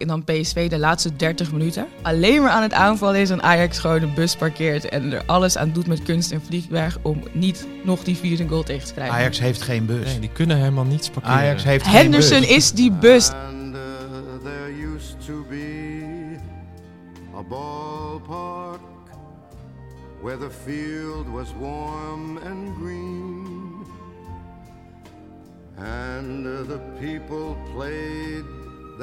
En dan PSV de laatste 30 minuten. Alleen maar aan het aanvallen is en Ajax gewoon de bus parkeert en er alles aan doet met kunst en vliegwerk om niet nog die vierde goal tegen te krijgen. Ajax heeft geen bus. Nee, die kunnen helemaal niets parkeren. Ajax heeft Henderson geen bus. is die bus. And uh, there used to be a ballpark where the field was warm and green. And uh, the people played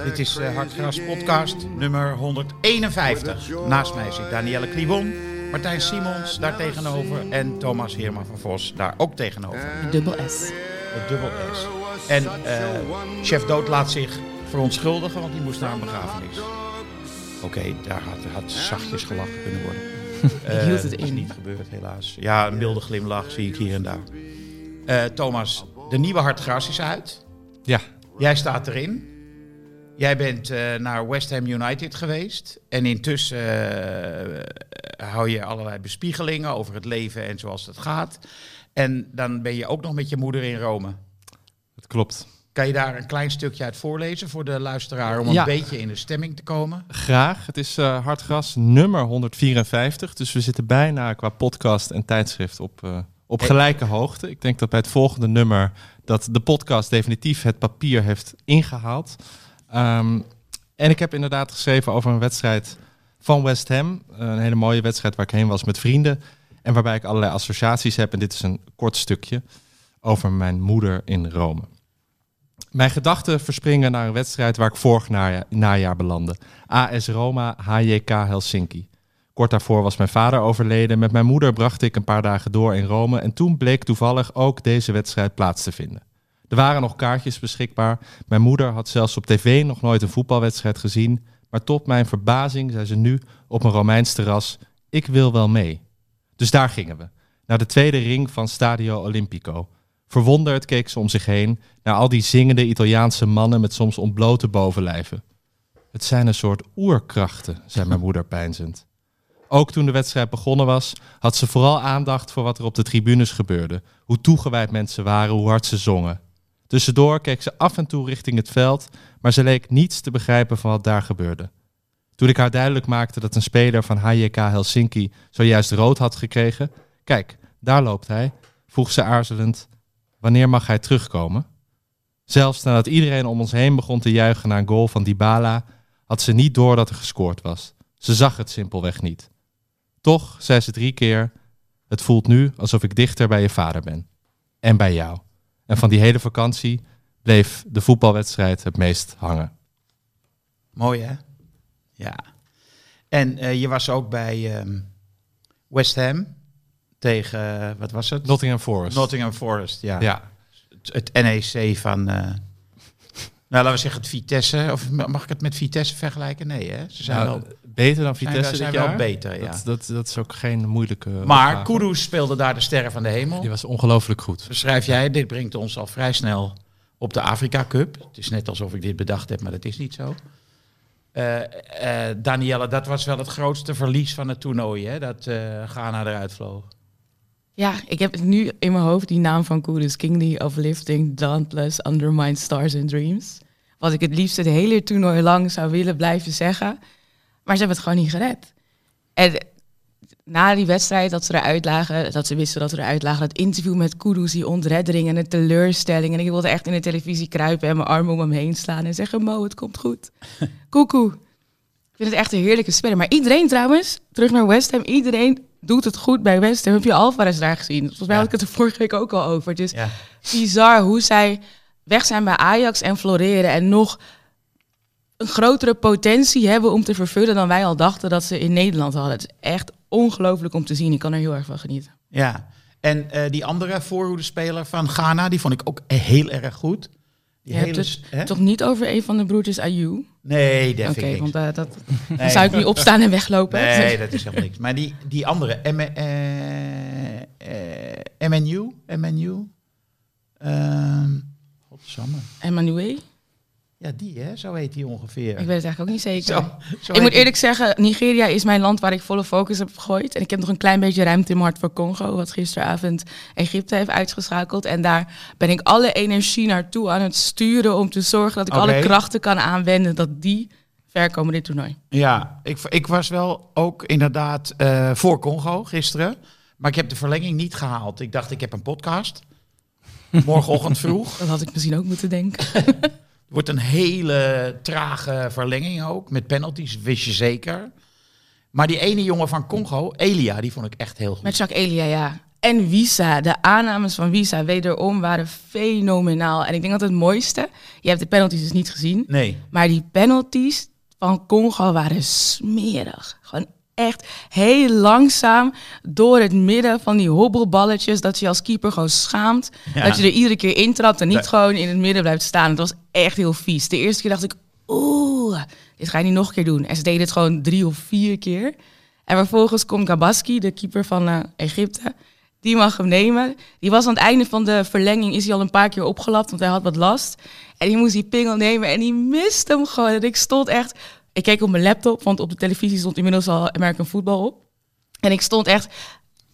Dit is uh, Hartgras podcast nummer 151. Naast mij zit Danielle Klibon, Martijn Simons daar tegenover en Thomas Heerma van Vos daar ook tegenover. Dubbel S. Het dubbel S. En eh, chef Dood laat zich verontschuldigen, want die moest naar een begrafenis. Oké, daar had, had zachtjes gelachen kunnen worden. Ik hield het Eh, is in. niet gebeurd, helaas. Ja, een milde glimlach zie ik hier en daar. Eh, Thomas, de nieuwe Hartgras is uit. Ja, Jij staat erin. Jij bent eh, naar West Ham United geweest. En intussen eh, hou je allerlei bespiegelingen over het leven en zoals het gaat. En dan ben je ook nog met je moeder in Rome. dat klopt. Kan je daar een klein stukje uit voorlezen voor de luisteraar om Ja. een beetje in de stemming te komen? Graag. Het is eh Hartgras nummer 154. Dus we zitten bijna qua podcast en tijdschrift op, op gelijke hoogte. Ik denk dat bij het volgende nummer dat de podcast definitief het papier heeft ingehaald. Ehm, en ik heb inderdaad geschreven over een wedstrijd van West Ham. Een hele mooie wedstrijd waar ik heen was met vrienden. En waarbij ik allerlei associaties heb. En dit is een kort stukje over mijn moeder in Rome. Mijn gedachten verspringen naar een wedstrijd waar ik vorig najaar, belandde. AS Roma, HJK Helsinki. Kort daarvoor was mijn vader overleden. Met mijn moeder bracht ik een paar dagen door in Rome. En toen bleek toevallig ook deze wedstrijd plaats te vinden. Er waren nog kaartjes beschikbaar. Mijn moeder had zelfs op tv nog nooit een voetbalwedstrijd gezien. Maar tot mijn verbazing zei ze nu op een Romeins terras: Ik wil wel mee. Dus daar gingen we. Naar de tweede ring van Stadio Olimpico. Verwonderd keek ze om zich heen naar al die zingende Italiaanse mannen met soms ontblote bovenlijven. Het zijn een soort oerkrachten, zei mijn moeder peinzend. Ook toen de wedstrijd begonnen was, had ze vooral aandacht voor wat er op de tribunes gebeurde. Hoe toegewijd mensen waren, hoe hard ze zongen. Tussendoor keek ze af en toe richting het veld, maar ze leek niets te begrijpen van wat daar gebeurde. Toen ik haar duidelijk maakte dat een speler van HJK Helsinki zojuist rood had gekregen, kijk, daar loopt hij, vroeg ze aarzelend, wanneer mag hij terugkomen? Zelfs nadat iedereen om ons heen begon te juichen naar een goal van Dybala, had ze niet door dat er gescoord was. Ze zag het simpelweg niet. Toch zei ze drie keer: Het voelt nu alsof ik dichter bij je vader ben. En bij jou. En van die hele vakantie bleef de voetbalwedstrijd het meest hangen. Mooi hè? Ja. En eh, je was ook bij ehm, West Ham tegen, eh, wat was het? Nottingham Forest. Nottingham Forest, ja. Ja, Het, het NEC van, eh, nou laten we zeggen het Vitesse. Of mag ik het met Vitesse vergelijken? Nee hè? Ze zijn Nou, wel, beter dan Vitesse zijn dit wel jaar. beter, ja. Dat, dat, dat is ook geen moeilijke. maar. Kudus speelde daar de sterren van de hemel. Die was ongelooflijk goed. Beschrijf jij, dit brengt ons al vrij snel op de Afrika Cup. Het is net alsof ik dit bedacht heb, maar dat is niet zo. Eh, eh, Danielle, dat was wel het grootste verlies van het toernooi, hè? Dat eh Ghana eruit vloog. Ja, ik heb nu in mijn hoofd die naam van Kudus. Kingly of Lifting, Dauntless, Undermined Stars and Dreams. Wat ik het liefst het hele toernooi lang zou willen blijven zeggen. Maar ze hebben het gewoon niet gered. En na die wedstrijd dat ze eruit lagen, dat ze wisten dat ze eruit lagen, dat interview met Kudus, die ontreddering en de teleurstelling. En ik wilde echt in de televisie kruipen en mijn armen om hem heen slaan en zeggen, Mo, het komt goed. Koekoe. Ik vind het echt een heerlijke speler. Maar iedereen trouwens, terug naar West Ham, iedereen doet het goed bij West Ham. Heb je Alvarez daar gezien? Volgens mij Ja. had ik het er vorige week ook al over. Het is Ja. bizar hoe zij weg zijn bij Ajax en floreren en nog een grotere potentie hebben om te vervullen dan wij al dachten dat ze in Nederland hadden. Het is echt ongelooflijk om te zien. Ik kan er heel erg van genieten. Ja, en eh, die andere voorhoedespeler van Ghana, die vond ik ook heel erg goed. Die Je hebt hele, het hè? Toch niet over een van de broertjes Ayu? Nee, dat Oké, vind ik want eh, dat Nee. dan zou ik nu opstaan en weglopen. Nee, dat is helemaal niks. Maar die, die andere, M eh, eh, MNU, MNU, ehm godsamme. Emmanuel? Ja, die hè, zo heet die ongeveer. Ik weet het eigenlijk ook niet zeker. Zo, zo ik moet die. eerlijk zeggen, Nigeria is mijn land waar ik volle focus heb gegooid. En ik heb nog een klein beetje ruimte in mijn hart voor Congo, wat gisteravond Egypte heeft uitgeschakeld. En daar ben ik alle energie naartoe aan het sturen om te zorgen dat ik alle krachten kan aanwenden dat die ver komen dit toernooi. Ja, ik, ik was wel ook inderdaad eh, voor Congo gisteren. Maar ik heb de verlenging niet gehaald. Ik dacht, ik heb een podcast. Morgenochtend vroeg. Dat had ik misschien ook moeten denken. Het wordt een hele trage verlenging ook. Met penalties, wist je zeker. Maar die ene jongen van Congo, Elia, die vond ik echt heel goed. Met Jacques Elia, ja. En Visa, de aannames van Visa wederom waren fenomenaal. En ik denk dat het mooiste, je hebt de penalties dus niet gezien, Nee. maar die penalties van Congo waren smerig. Gewoon echt heel langzaam door het midden van die hobbelballetjes, dat je als keeper gewoon schaamt. Ja. Dat je er iedere keer intrapt en niet gewoon in het midden blijft staan. Het was echt heel vies. De eerste keer dacht ik, oeh, dit ga je niet nog een keer doen. En ze deden het gewoon drie of vier keer. En vervolgens komt Gabaski, de keeper van eh, Egypte. Die mag hem nemen. Die was aan het einde van de verlenging, is hij al een paar keer opgelapt, want hij had wat last. En die moest die pingel nemen en die miste hem gewoon. En ik stond echt... Ik keek op mijn laptop, want op de televisie stond inmiddels al American Football op. En ik stond echt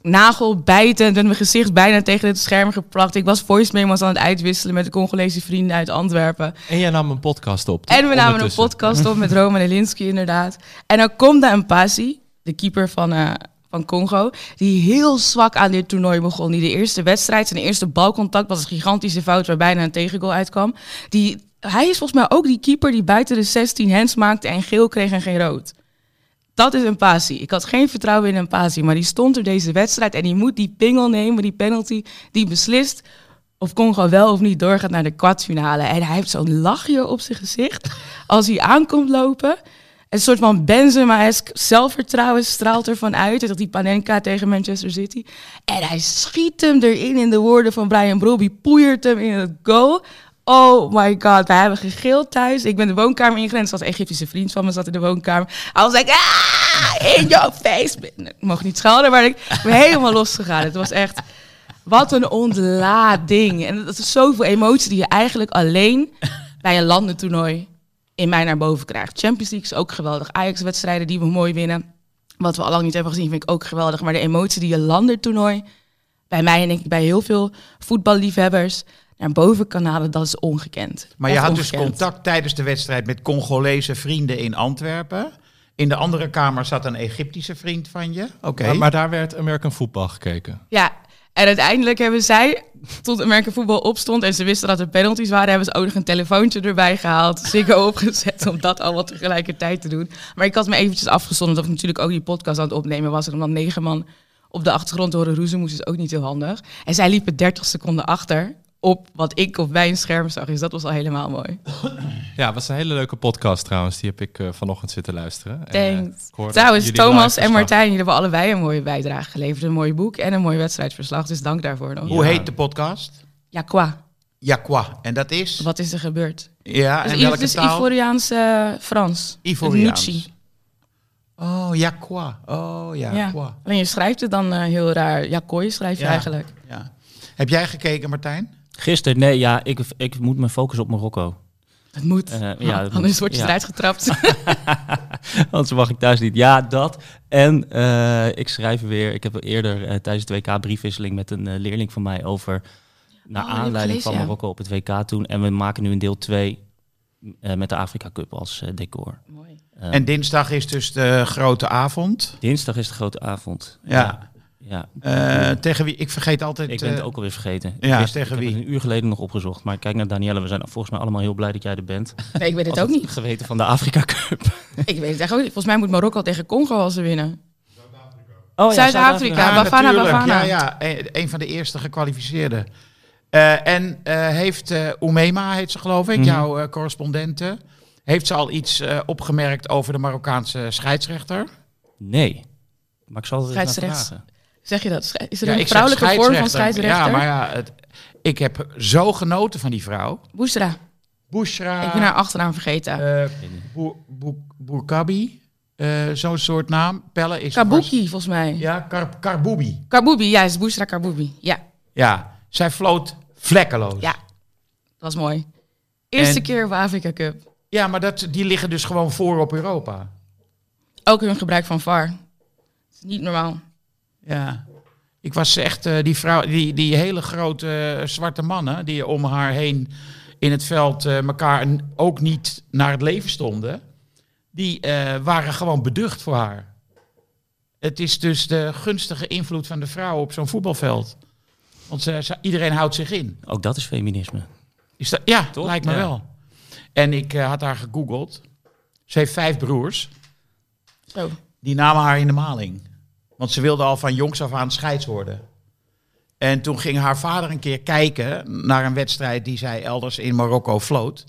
nagelbijtend met mijn gezicht bijna tegen het scherm geplakt. Ik was voice memos aan het uitwisselen met de Congolese vrienden uit Antwerpen. En jij nam een podcast op. En we namen een podcast op met Roman Elinski inderdaad. En dan komt daar een Pasi, de keeper van, eh, van Congo, die heel zwak aan dit toernooi begon. Die de eerste wedstrijd, zijn eerste balcontact was een gigantische fout waar bijna een tegengoal uitkwam. Die, hij is volgens mij ook die keeper die buiten de 16 hands maakte en geel kreeg en geen rood. Dat is een Pasi. Ik had geen vertrouwen in een Pasi, maar die stond er deze wedstrijd en die moet die pingel nemen, die penalty, die beslist of Congo wel of niet doorgaat naar de kwartfinale. En hij heeft zo'n lachje op zijn gezicht als hij aankomt lopen. Een soort van Benzema-esk zelfvertrouwen straalt ervan uit. Dat die Panenka tegen Manchester City. En hij schiet hem erin in de woorden van Brian Brobby. Poeiert hem in het goal. Oh my god, wij hebben gegild thuis. Ik ben de woonkamer ingerend. Er zat een Egyptische vriend van me zat in de woonkamer. Hij was like, ah, in your face. Ik mocht niet schelden, maar ik ben helemaal losgegaan. Het was echt... Wat een ontlading. En dat is zoveel emotie die je eigenlijk alleen bij een landentoernooi in mij naar boven krijgt. Champions League is ook geweldig. Ajax-wedstrijden die we mooi winnen. Wat we al lang niet hebben gezien, vind ik ook geweldig. Maar de emotie die je landentoernooi bij mij en ik bij heel veel voetballiefhebbers naar boven kan halen, dat is ongekend. Maar je had dus contact tijdens de wedstrijd met Congolese vrienden in Antwerpen. In de andere kamer zat een Egyptische vriend van je. Oké. Maar, maar daar werd American voetbal gekeken. Ja, en uiteindelijk hebben zij, tot Amerika voetbal opstond en ze wisten dat er penalties waren, hebben ze ook nog een telefoontje erbij gehaald, Ziggo opgezet om dat allemaal tegelijkertijd te doen. Maar ik had me eventjes afgezonderd dat ik natuurlijk ook die podcast aan het opnemen was en om dan negen man op de achtergrond te horen roezen moest is ook niet heel handig. En zij liepen 30 seconden achter op wat ik op mijn scherm zag, dus dat was al helemaal mooi. Ja, het was een hele leuke podcast trouwens. Die heb ik eh, vanochtend zitten luisteren. En, eh, Thanks. Trouwens, jullie Thomas en. Martijn die hebben allebei een mooie bijdrage geleverd. Een mooi boek en een mooi wedstrijdverslag, dus dank daarvoor nog. Hoe Ja. heet de podcast? Ja, qua. En dat is? Wat is er gebeurd? Ja, Dus en het welke is taal? Ivoriaans eh, Frans. Ivoriaans. Oh, Jakwa. Oh, ja. Ja. Alleen je schrijft het dan eh, heel raar. Ja, kooi schrijf je Ja. eigenlijk. ja. Heb jij gekeken, Martijn? Gisteren, nee, ja, ik, ik moet me focussen op Marokko. Dat moet. Eh, ja, dat Anders moet. word je Ja. eruit getrapt. Anders mag ik thuis niet. Ja, dat. En eh, ik schrijf weer. Ik heb eerder eh, tijdens het WK briefwisseling met een leerling van mij over. Naar Oh, ik aanleiding gelezen, van ja. Marokko op het WK toen. En we maken nu een deel 2 met de Afrika Cup als decor. Mooi. En dinsdag is dus de grote avond. dinsdag is de grote avond. Ja. ja. Eh, tegen wie? Ik vergeet altijd. Ik ben het eh, ook alweer vergeten. ja, ik wist- tegen ik heb wie? het een uur geleden nog opgezocht. Maar kijk naar Danielle. We zijn volgens mij allemaal heel blij dat jij er bent. Nee, ik weet het ook niet. Geweten van de Afrika Cup. Ik weet het echt ook niet. Volgens mij moet Marokko tegen Congo als ze winnen. Oh, Zuid-Afrika. Ja, Bafana. Bafana. Ja, ja, een, een van de eerste gekwalificeerden. Eh, en eh, heeft eh Oumema, heet ze geloof ik, Mhm. jouw eh, correspondente, heeft ze al iets eh, opgemerkt over de Marokkaanse scheidsrechter? Nee. Maar ik zal er eens naar Scheidsrechts. vragen. Zeg je dat? Is er Ja, een vrouwelijke vorm van scheidsrechter. Ja, maar ja, het, ik heb zo genoten van die vrouw. Boesra. Bushra. Ik ben haar achternaam vergeten. eh, Boer- Boer- Boerkabi. eh, Zo'n soort naam. Pelle is... Kabuki, volgens mij. Ja, Kar Karboubi. Karbubi, ja, is Bushra Karbubi. Ja, Ja, zij floot vlekkeloos. Ja. dat was mooi. Eerste En- keer op Afrika Cup. Ja, maar dat, die liggen dus gewoon voor op Europa. Ook hun gebruik van VAR. Is niet normaal. Ja. Ik was echt eh, die vrouw, die, die hele grote eh, zwarte mannen die om haar heen in het veld eh, elkaar ook niet naar het leven stonden, die eh, waren gewoon beducht voor haar. Het is dus de gunstige invloed van de vrouw op zo'n voetbalveld. Want ze, ze- iedereen houdt zich in. Ook dat is feminisme. Is dat, ja, Toch? lijkt me Ja. wel. En ik had haar gegoogeld. Ze heeft vijf broers. Zo. Die namen haar in de maling. Want ze wilde al van jongs af aan scheids worden. En toen ging haar vader een keer kijken naar een wedstrijd die zij elders in Marokko floot.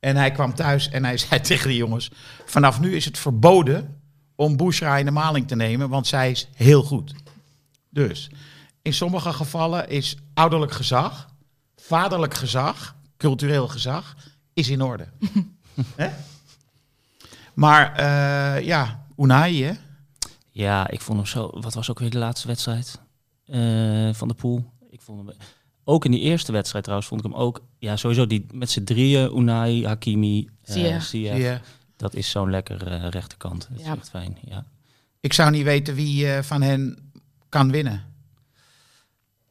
En hij kwam thuis en hij zei tegen de jongens: Vanaf nu is het verboden om Bushra in de maling te nemen, want zij is heel goed. Dus in sommige gevallen is ouderlijk gezag, vaderlijk gezag, cultureel gezag, is in orde. Maar eh, ja, Unai, hè? Ja, ik vond hem zo. Wat was ook weer de laatste wedstrijd eh, van de pool? Ik vond hem. Ook in die eerste wedstrijd trouwens vond ik hem ook. Ja, sowieso die met z'n drieën, Unai, Hakimi, Ziyech. Je? Dat is zo'n lekker eh, rechterkant. Dat Ja. is echt fijn. Ja. Ik zou niet weten wie eh, van hen kan winnen.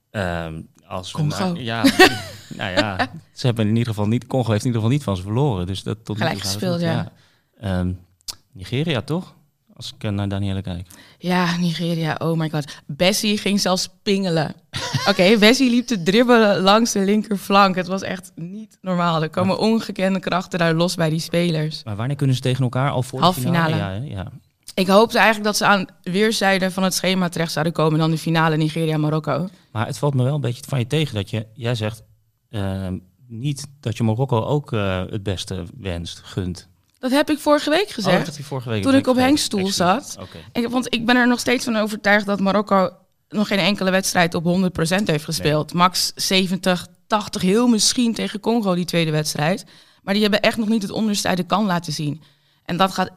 Ehm, als Congo. ja, nou ja, ze hebben in ieder geval niet. Congo heeft in ieder geval niet van ze verloren. Dus dat tot nu Gelijk toe gaat gespeeld, goed, Ehm, Nigeria toch? Als ik eh, naar Danielle kijk. Ja, Nigeria, oh my god. Bessie ging zelfs pingelen. Oké, Bessie liep te dribbelen langs de linkerflank. Het was echt niet normaal. Er komen ongekende krachten daar los bij die spelers. Maar wanneer kunnen ze tegen elkaar al voor de finale? finale. Ja, hè? ja. Ik hoopte eigenlijk dat ze aan weerszijden van het schema terecht zouden komen dan de finale Nigeria-Marokko. Maar het valt me wel een beetje van je tegen dat je, jij zegt ehm, niet dat je Marokko ook eh, het beste wenst, gunt. Dat heb ik vorige week Oh, gezegd. dat had hij vorige week Toen ik op heb Henks vergeten. stoel Excuus. zat. Ik, want ik ben er nog steeds van overtuigd dat Marokko nog geen enkele wedstrijd op 100% heeft gespeeld. Max 70, 80, heel misschien tegen Congo die tweede wedstrijd. Maar die hebben echt nog niet het onderste uit de kan laten zien. En dat gaat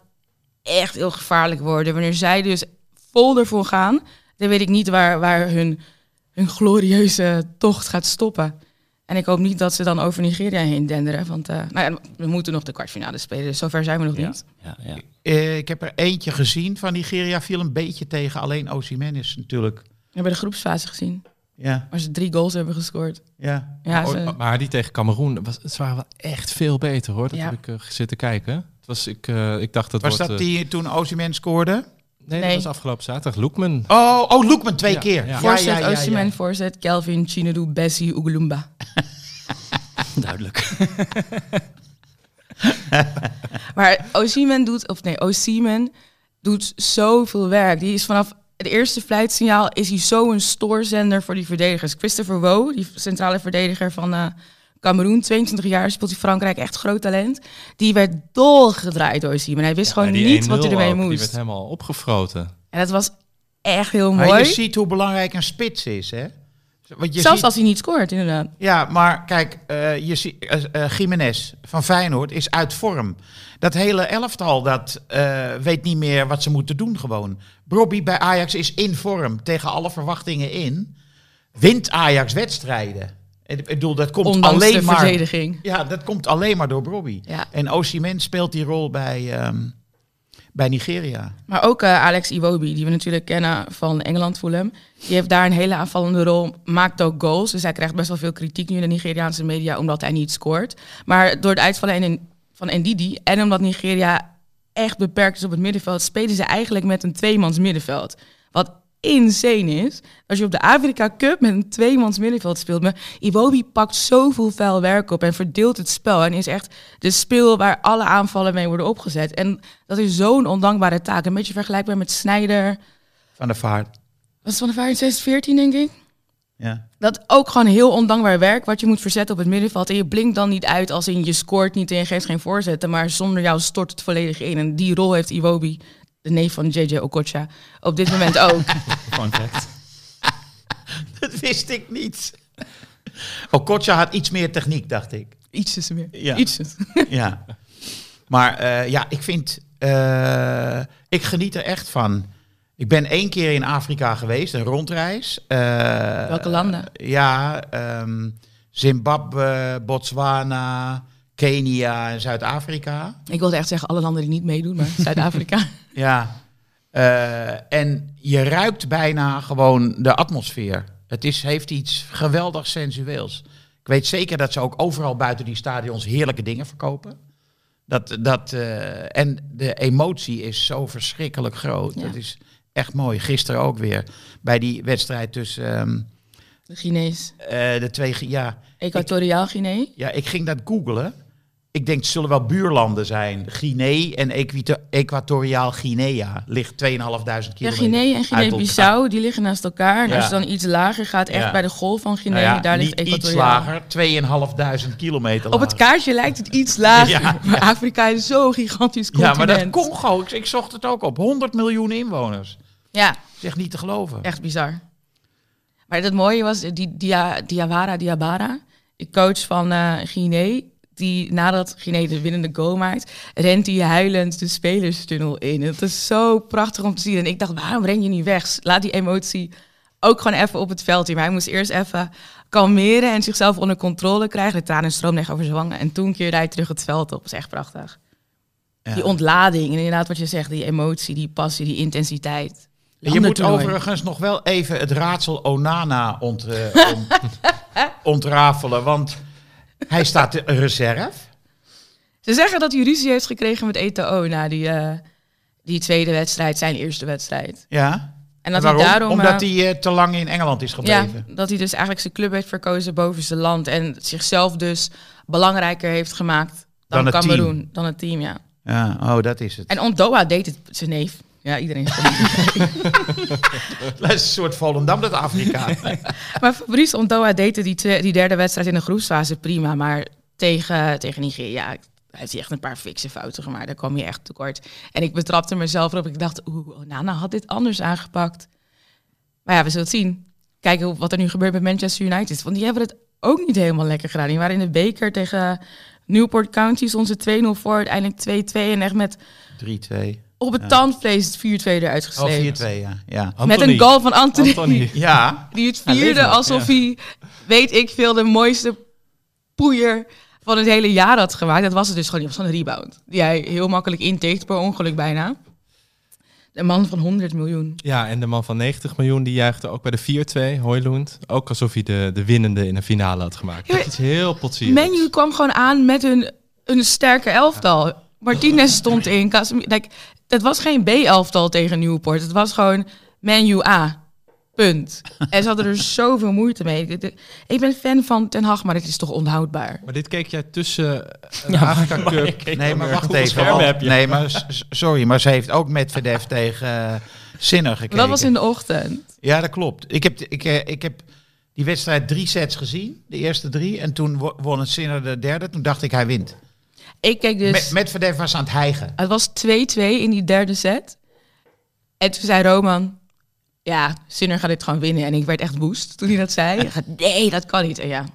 echt heel gevaarlijk worden. Wanneer zij dus vol ervoor gaan, dan weet ik niet waar, waar hun, hun glorieuze tocht gaat stoppen. En ik hoop niet dat ze dan over Nigeria heen denderen. Want eh, nou ja, we moeten nog de kwartfinale spelen, dus zover zijn we nog Ja, niet. ja, ja. Eh, ik heb er eentje gezien van Nigeria, viel een beetje tegen. Alleen Osimhen is natuurlijk. We hebben de groepsfase gezien, Ja, waar ze drie goals hebben gescoord. ja. Ja, Oh, ze- Maar die tegen Cameroen, was, het waren wel echt veel beter hoor. Dat Ja. heb ik eh, zitten kijken. Het was, ik, eh, ik dacht dat Was wordt, dat die toen Osimhen scoorde? Nee, Nee. dat was afgelopen zaterdag. Loekman. Oh, oh Loekman twee Ja, keer. ja. Voorzet, Osimhen, voorzet, Kelvin, Chinedu, Bessie, Oegulumba. Duidelijk. Maar Osimhen doet, of nee, Osimhen doet zoveel werk. Die is vanaf het eerste fluitsignaal is hij zo een stoorzender voor die verdedigers. Christopher Wo, die centrale verdediger van eh Cameroen, 22 jaar, speelt in Frankrijk, echt groot talent. Die werd dolgedraaid door Osimhen. Hij wist gewoon Ja, niet wat 1-0 hij ermee ook, Die moest. werd helemaal opgefroten. En dat was echt heel Maar mooi. je ziet hoe belangrijk een spits is, hè? Want je Zelfs ziet- als hij niet scoort, inderdaad. Ja, maar kijk, eh je ziet, eh eh, Jiménez van Feyenoord is uit vorm. Dat hele elftal dat eh, weet niet meer wat ze moeten doen gewoon. Robbie bij Ajax is in vorm, tegen alle verwachtingen in. Wint Ajax wedstrijden. Ik bedoel, dat komt Ondanks alleen de maar... verdediging. Ja, dat komt alleen maar door. Ja. En Osimhen speelt die rol bij, ehm, bij Nigeria. Maar ook eh, Alex Iwobi, die we natuurlijk kennen van Engeland Fulham. Die heeft daar een hele aanvallende rol, maakt ook goals. Dus hij krijgt best wel veel kritiek nu in de Nigeriaanse media omdat hij niet scoort. Maar door het uitvallen in- van Ndidi en omdat Nigeria echt beperkt is op het middenveld, spelen ze eigenlijk met een tweemans middenveld. Insane is. Als je op de Afrika Cup met een tweemans middenveld speelt. Maar Iwobi pakt zoveel vuil werk op en verdeelt het spel. En is echt de speel waar alle aanvallen mee worden opgezet. En dat is zo'n ondankbare taak. Een beetje vergelijkbaar met Snijder. Van de vaart. Is van de Vaart in 2014, denk ik. Ja. Dat ook gewoon heel ondankbaar werk wat je moet verzetten op het middenveld. En je blinkt dan niet uit als in je scoort niet en je geeft geen voorzetten. Maar zonder jou stort het volledig in. En die rol heeft Iwobi, de neef van JJ Okocha, op dit moment ook. Fun fact. Dat wist ik niet. Okocha had iets meer techniek, dacht ik. Ietsjes meer. Ja. Ietsjes. ja. Maar eh, ja, ik vind, eh, ik geniet er echt van. Ik ben één keer in Afrika geweest, een rondreis. Eh, Welke landen? ja, ehm, Zimbabwe, Botswana, Kenia en Zuid-Afrika. Ik wilde echt zeggen alle landen die niet meedoen, maar Zuid-Afrika. Ja. Eh, en je ruikt bijna gewoon de atmosfeer. Het is, heeft iets geweldig sensueels. Ik weet zeker dat ze ook overal buiten die stadions heerlijke dingen verkopen. Dat, dat, eh, en de emotie is zo verschrikkelijk groot. Ja. Dat is echt mooi. Gisteren ook weer bij die wedstrijd tussen ehm, De Guinees. eh, de twee... Ja, Equatoriaal Guinea. ja, ik ging dat googlen. Ik denk, het zullen wel buurlanden zijn. Guinea en Equito- Equatoriaal Guinea ligt 2.500 Ja, kilometer Guinea en Guinea-Bissau, die liggen naast elkaar. En Ja. als je dan iets lager gaat, echt Ja. bij de golf van Guinea, Nou ja, daar ligt niet iets Equatoriaal. lager, 2.500 kilometer Op het kaartje lijkt het iets lager. Ja, maar Afrika is zo'n gigantisch Ja, continent. maar dat Congo, ik, ik zocht het ook op. 100 miljoen inwoners. Ja, echt niet te geloven. echt bizar. Maar het mooie was, die Dia, Diawara Diabara, de coach van eh Guinea, die nadat Guinea de winnende goal maakt, rent hij huilend de spelerstunnel in. Het is zo prachtig om te zien. En ik dacht, waarom ren je niet weg? Laat die emotie ook gewoon even op het veld. Maar hij moest eerst even kalmeren en zichzelf onder controle krijgen. De tranen stroomden echt over zijn wangen. En toen keerde hij terug het veld op. Dat is echt prachtig. Ja. Die ontlading en inderdaad wat je zegt, die emotie, die passie, die intensiteit. En je moet overigens nog wel even het raadsel Onana ont, on- ontrafelen. Want hij staat de reserve. Ze zeggen dat hij ruzie heeft gekregen met ETO na die, eh, die tweede wedstrijd, zijn eerste wedstrijd. Ja. En dat hij daarom... Omdat eh, hij eh, te lang in Engeland is ja, gebleven. dat hij dus eigenlijk zijn club heeft verkozen boven zijn land. En zichzelf dus belangrijker heeft gemaakt dan, Dan het Cameroen. Dan het team, ja. Ja, oh, dat is het. En Ondoa deed het, zijn neef. Ja, iedereen is is een soort Volendam, dat Afrika. Maar Fabrice Ondoa deed het die, twe- die derde wedstrijd in de groepsfase prima. Maar tegen, tegen Nigeria heeft hij echt een paar fikse fouten gemaakt. Daar kwam je echt tekort. En ik betrapte mezelf erop. Ik dacht, oeh, Nana had dit anders aangepakt. Maar ja, we zullen het zien. Kijken hoe- wat er nu gebeurt met Manchester United. Want die hebben het ook niet helemaal lekker gedaan. Die waren in de beker tegen Newport County. Stond ze 2-0 voor, uiteindelijk 2-2. En echt met 3-2. Op het Ja. tandvlees het 4-2 eruit Oh, 4-2, gesleept. ja. ja. met een goal van Anthony. Anthony. Ja, Die het vierde alsof ja. hij, weet ik veel, de mooiste poeier van het hele jaar had gemaakt. Dat was het dus gewoon niet. Het was gewoon een rebound. Die hij heel makkelijk intikt, per ongeluk bijna. De man van 100 miljoen. Ja, en de man van 90 miljoen die juichte ook bij de 4-2, Hoylund. Ook alsof hij de, de winnende in een finale had gemaakt. Ja, Dat is heel potsierigs. Menu kwam gewoon aan met een, een sterke elftal. Martinez stond in. Casemiro- like, het was geen B-elftal tegen Newport. Het was gewoon menu A. Punt. En ze hadden er zoveel moeite mee. Ik- ben fan van Ten Hag, maar het is toch onhoudbaar. Maar dit keek jij tussen de Ja, Afrika maar Cup. nee, maar wacht even. schermen want- heb je? Nee, maar sorry, maar ze heeft ook met Verdef tegen eh Sinner gekeken. Dat was in de ochtend. Ja, dat klopt. Ik heb, ik, eh, ik heb die wedstrijd drie sets gezien, de eerste drie. En toen wo- won het Sinner de derde. Toen dacht ik, hij wint. Ik keek dus... Met, Verdef was aan het hijgen. Het was 2-2 in die derde set. En toen zei Roman... Ja, Sinner gaat dit gewoon winnen. En ik werd echt woest toen hij dat zei. Nee, dat kan niet. En ja,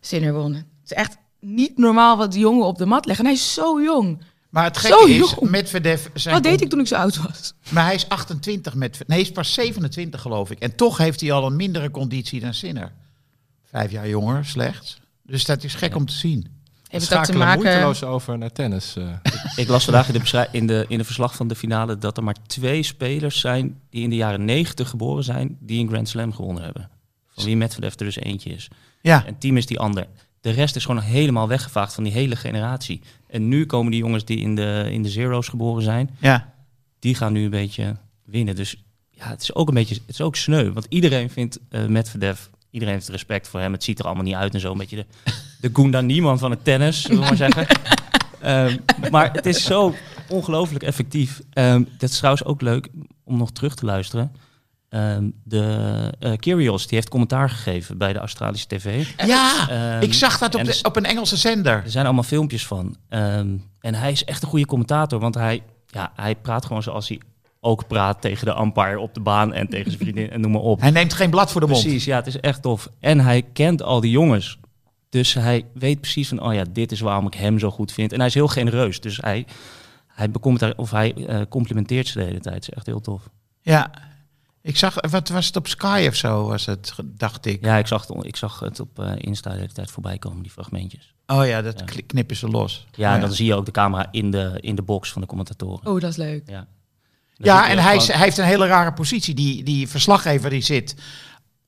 Sinner won. Het is echt niet normaal wat die jongen op de mat leggen. En hij is zo jong. Maar het Zo gekke is, jong. met Verdef... Zijn Wat deed ik toen ik zo oud was? Maar hij is 28 met... Nee, hij is pas 27 geloof ik. En toch heeft hij al een mindere conditie dan Sinner. Vijf jaar jonger, slechts. Dus dat is gek om te zien. Heeft dat te schakelen maken... moeiteloos over naar tennis. eh. Ik las vandaag in de, in, de, in de verslag van de finale dat er maar twee spelers zijn die in de jaren 90 geboren zijn, die een Grand Slam gewonnen hebben. Van wie Medvedev er dus eentje is. Ja, En team is die ander. De rest is gewoon helemaal weggevaagd van die hele generatie. En nu komen die jongens die in de, in de zero's geboren zijn, ja. die gaan nu een beetje winnen. Dus ja, het is ook een beetje, het is ook sneu. Want iedereen vindt eh Medvedev, iedereen heeft respect voor hem. Het ziet er allemaal niet uit en zo. Een beetje de, de Gunda van het tennis, zullen we maar zeggen. Ehm, maar het is zo ongelooflijk effectief. Ehm, dat is trouwens ook leuk om nog terug te luisteren. Ehm, de eh Kyrgios, die heeft commentaar gegeven bij de Australische tv. Ja, ik zag dat op, de, op een Engelse zender. er zijn allemaal filmpjes van. Ehm, en hij is echt een goede commentator, want hij, ja, hij praat gewoon zoals hij ook praat tegen de umpire op de baan en tegen zijn vriendin en noem maar op. Hij neemt geen blad voor de mond. Precies, ja, het is echt tof. En hij kent al die jongens. Dus hij weet precies van, oh ja, dit is waarom ik hem zo goed vind. En hij is heel genereus. Dus hij, hij, bekomt daar, of hij eh, complimenteert ze de hele tijd. Het is echt heel tof. Ja. Ik zag, wat was het op Sky of zo, was het, dacht ik. Ja, ik zag het, ik zag het op eh, Insta de hele tijd voorbij komen, die fragmentjes. Oh ja, dat Ja. knippen ze los. Ja, en Oh dan zie je ook de camera in de, in de box van de commentatoren. Oh, dat is leuk. Ja, Ja, en hij, is- hij heeft een hele rare positie. Die, die verslaggever die zit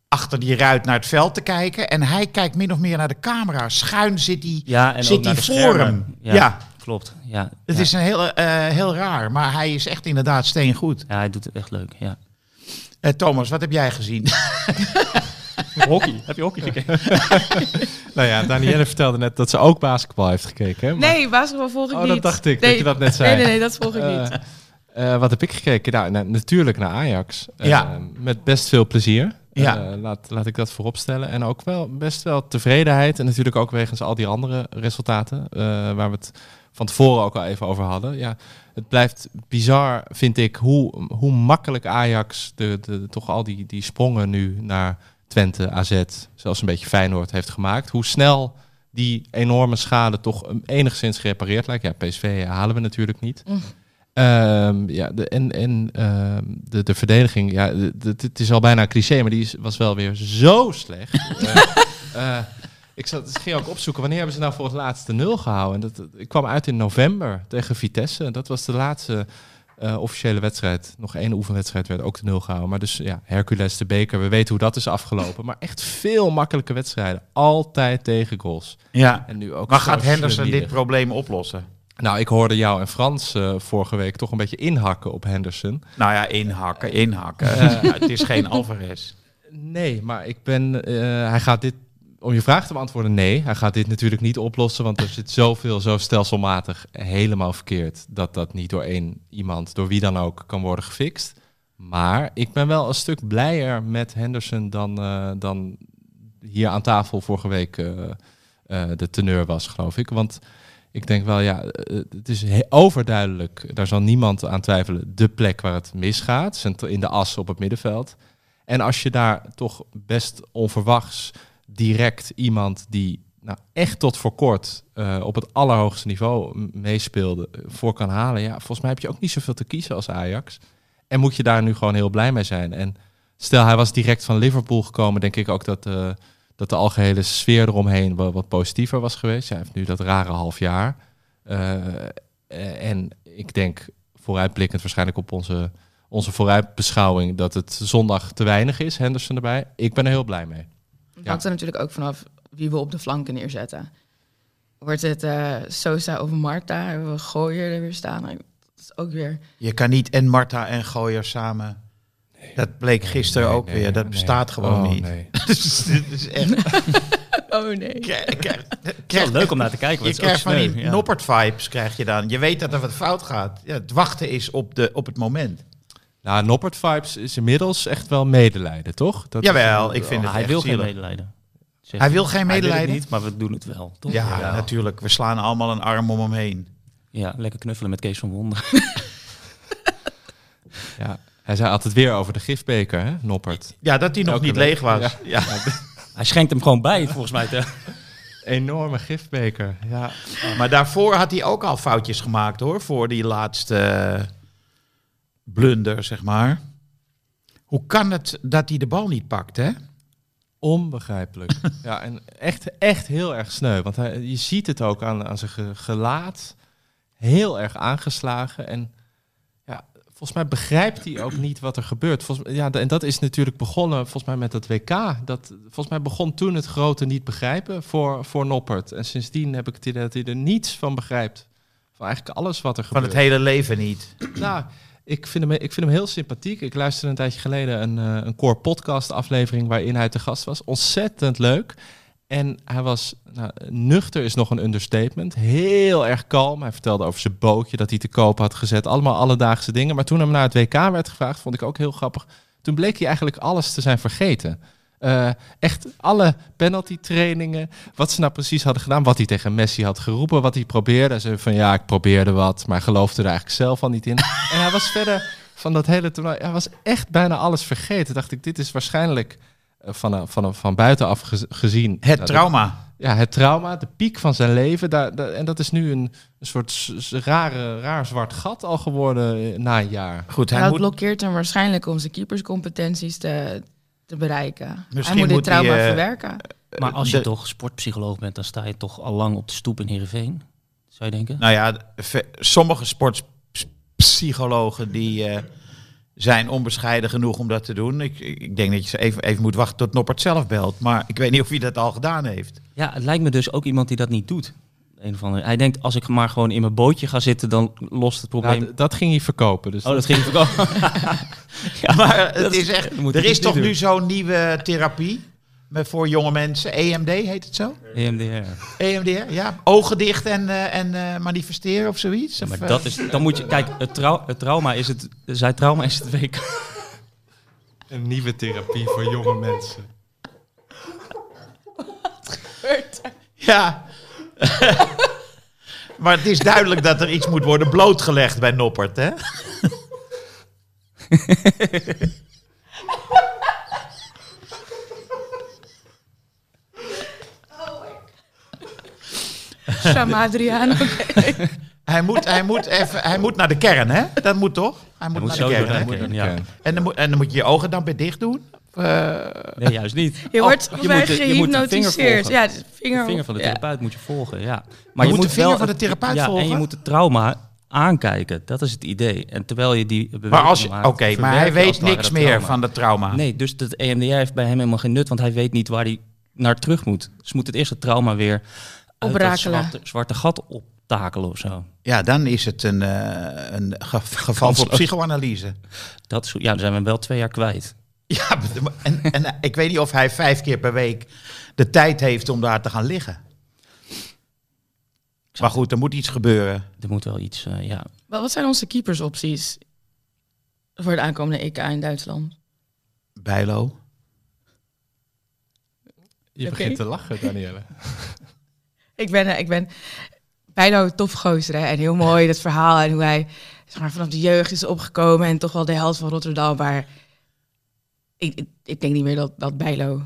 achter die ruit naar het veld te kijken. En hij kijkt min of meer naar de camera. Schuin zit hij, ja, en zit ook naar hij de voor hem. Ja, Ja. klopt. Ja, het ja. is een heel, eh, heel raar. Maar hij is echt inderdaad steengoed. ja, hij doet het echt leuk. Ja. Eh, Thomas, wat heb jij gezien? Hockey. Heb je hockey gekeken? Nou ja, Danielle vertelde net dat ze ook basketbal heeft gekeken. Hè? Maar- Nee, basketbal volg ik Oh, niet. dat dacht ik, nee, dat je dat net zei. Nee, nee, nee, dat volg ik Eh, niet. Eh, wat heb ik gekeken? Nou, na- natuurlijk naar Ajax. Eh, Ja. Met best veel plezier. Ja. Eh, laat, laat ik dat vooropstellen. En ook wel best wel tevredenheid. En natuurlijk ook wegens al die andere resultaten. eh, waar we het van tevoren ook al even over hadden. Ja, het blijft bizar, vind ik, hoe, hoe makkelijk Ajax de, de, toch al die, die sprongen nu naar Twente, AZ, zelfs een beetje Feyenoord heeft gemaakt. Hoe snel die enorme schade toch enigszins gerepareerd lijkt. Ja, PSV halen we natuurlijk niet. Mm. Ehm, ja, de, en en ehm, de, de verdediging, ja, het is al bijna een cliché, maar die is, was wel weer zo slecht. Eh, eh, ik, zat, ging ook opzoeken, wanneer hebben ze nou voor het laatste nul gehouden? En dat, ik kwam uit in november tegen Vitesse. Dat was de laatste eh, officiële wedstrijd. Nog één oefenwedstrijd werd ook de nul gehouden. Maar dus ja, Hercules, de beker, we weten hoe dat is afgelopen. Maar echt veel makkelijke wedstrijden. Altijd tegen goals. ja. En nu ook Maar gaat Henderson dit probleem oplossen? Nou, ik hoorde jou en Frans eh, vorige week toch een beetje inhakken op Henderson. Nou ja, inhakken, inhakken. Het is geen Alvarez. Nee, maar ik ben. eh, hij gaat dit. Om je vraag te beantwoorden, nee. Hij gaat dit natuurlijk niet oplossen, want er zit zoveel, zo stelselmatig helemaal verkeerd. dat dat niet door één iemand, door wie dan ook, kan worden gefixt. Maar ik ben wel een stuk blijer met Henderson dan, eh, dan hier aan tafel vorige week de teneur was, geloof ik. Want ik denk wel, ja, eh, het is overduidelijk, daar zal niemand aan twijfelen, de plek waar het misgaat, in de as op het middenveld. En als je daar toch best onverwachts direct iemand die nou, echt tot voor kort eh, op het allerhoogste niveau meespeelde eh, voor kan halen, ja, volgens mij heb je ook niet zoveel te kiezen als Ajax. En moet je daar nu gewoon heel blij mee zijn. En stel hij was direct van Liverpool gekomen, denk ik ook dat, eh, dat de algehele sfeer eromheen wel wat positiever was geweest. Hij heeft nu dat rare half jaar. Eh, eh, en ik denk vooruitblikkend waarschijnlijk op onze, onze vooruitbeschouwing dat het zondag te weinig is, Henderson erbij. Ik ben er heel blij mee. Het hangt er natuurlijk ook vanaf wie we op de flanken neerzetten. Wordt het eh, Sosa of Marta? Hebben we Gooier er weer staan? Dat is ook weer... Je kan niet en Marta en Gooier samen. Dat bleek gisteren Nee, ook nee, weer. Dat nee. bestaat gewoon Oh, niet. nee. dus dit is echt... Oh nee. Krijg- krijg- Het is wel leuk om naar te kijken. Je krijgt van die ja. Noppert-vibes krijg je dan. Je weet dat er wat fout gaat. Ja, het wachten is op, de, op het moment. Nou, Noppert Vibes is inmiddels echt wel medelijden, toch? Dat Jawel, is- ik vind Maar het hij wil geen medelijden. Hij wil geen Hij wil medelijden? het niet, maar we doen het wel. Toch? Ja, natuurlijk. We slaan allemaal een arm om hem heen. Ja, lekker knuffelen met Kees van Wonder. Ja, hij zei altijd weer over de gifbeker, hè, Noppert. Ja, dat hij nog Elke niet week. leeg was. Ja. Ja. Hij schenkt hem gewoon bij, volgens mij. Te... Enorme gifbeker, ja. Maar daarvoor had hij ook al foutjes gemaakt hoor. Voor die laatste blunder, zeg maar. Hoe kan het dat hij de bal niet pakt, hè? Onbegrijpelijk. ja, en echt, echt heel erg sneu. Want hij, je ziet het ook aan, aan zijn ge- gelaat. Heel erg aangeslagen. En volgens mij begrijpt hij ook niet wat er gebeurt. Volgens, ja, en dat is natuurlijk begonnen volgens mij met dat WK. Dat, volgens mij begon toen het grote niet begrijpen voor, voor Noppert. En sindsdien heb ik het idee dat hij er niets van begrijpt. Van eigenlijk alles wat er Van gebeurt. het hele leven niet. Nou, ik vind, hem, ik vind hem heel sympathiek. Ik luisterde een tijdje geleden een, eh, een core podcast aflevering waarin hij te gast was. Ontzettend leuk. En hij was, nou, nuchter is nog een understatement. Heel erg kalm. Hij vertelde over zijn bootje dat hij te koop had gezet. Allemaal alledaagse dingen. Maar toen hem naar het WK werd gevraagd, vond ik ook heel grappig. Toen bleek hij eigenlijk alles te zijn vergeten. Eh, echt alle penalty trainingen, wat ze nou precies hadden gedaan, wat hij tegen Messi had geroepen, wat hij probeerde. Zei van ja, ik probeerde wat, maar geloofde er eigenlijk zelf al niet in. en hij was verder van dat hele toernooi, hij was echt bijna alles vergeten. Dacht ik, dit is waarschijnlijk van, een- van, een- van buitenaf gez- gezien. Het Nou, trauma. ja, het trauma, de piek van zijn leven. Daar, daar- en dat is nu een, een soort rare, raar zwart gat al geworden eh, na een jaar. Goed, hij dat moet, blokkeert hem waarschijnlijk om zijn keeperscompetenties te, te bereiken. Misschien hij moet dit trauma eh, verwerken. Maar als je de- toch sportpsycholoog bent, dan sta je toch al lang op de stoep in Heerenveen. Zou je denken? Nou ja, sommige sportpsychologen die eh, zijn onbescheiden genoeg om dat te doen. Ik, ik denk dat je even, even moet wachten tot Noppert zelf belt. Maar ik weet niet of hij dat al gedaan heeft. Ja, het lijkt me dus ook iemand die dat niet doet. Een of andere. Hij denkt, als ik maar gewoon in mijn bootje ga zitten, dan lost het probleem. Nou, dat ging hij verkopen. Dus oh, dat ging ik ook. maar het is echt, er is toch doen. nu zo'n nieuwe therapie voor jonge mensen. EMD heet het zo? EMDR. EMDR, ja. Ogen dicht en, eh, en eh, manifesteren of zoiets. Ja, maar eh, dat is, dan moet je, kijk, het, trau- het trauma is het, zijn trauma is het WK. een nieuwe therapie voor jonge mensen. Ja. maar het is duidelijk dat er iets moet worden blootgelegd bij Noppert, hè? Sam Adriaan. oké. Hij moet, hij, moet even, hij moet naar de kern, hè? Dat moet toch? Hij moet, moet naar de kern, naar hè? de kern. Ja. En, dan moet, en dan moet je je ogen dan weer dicht doen? Eh, Nee, juist niet. Je Oh, wordt je volgens mij moet de- je moet de vinger gehypnotiseerd. volgen. Ja, de vinger, De vinger van de ja. therapeut moet je volgen, ja. moet de vinger wel van de het- therapeut ja, volgen? En je moet het trauma aankijken. Dat is het idee. En terwijl je die beweging maar als je, maakt, oké, maar hij je weet het niks meer trauma. van dat trauma. Nee, dus dat EMDR heeft bij hem helemaal geen nut, want hij weet niet waar hij naar terug moet. Dus moet het eerste trauma weer Oprakelen. zwarte, zwarte gat optakelen of zo. Ja, dan is het een, eh, een ge- geval voor psychoanalyse. Dat is, ja, dan zijn we wel twee jaar kwijt. Ja, en, en eh, ik weet niet of hij vijf keer per week de tijd heeft om daar te gaan liggen. Maar goed, er moet iets gebeuren. Er moet wel iets, eh, ja. Wat wat zijn onze keepersopties voor het aankomende EK in Duitsland? Bijlo. Je begint te lachen, Danielle. Ik ben, eh, ik ben bijna een tof gozer hè, en heel mooi dat verhaal en hoe hij zeg maar, vanaf de jeugd is opgekomen en toch wel de held van Rotterdam. Maar ik, ik, ik denk niet meer dat, dat Bijlo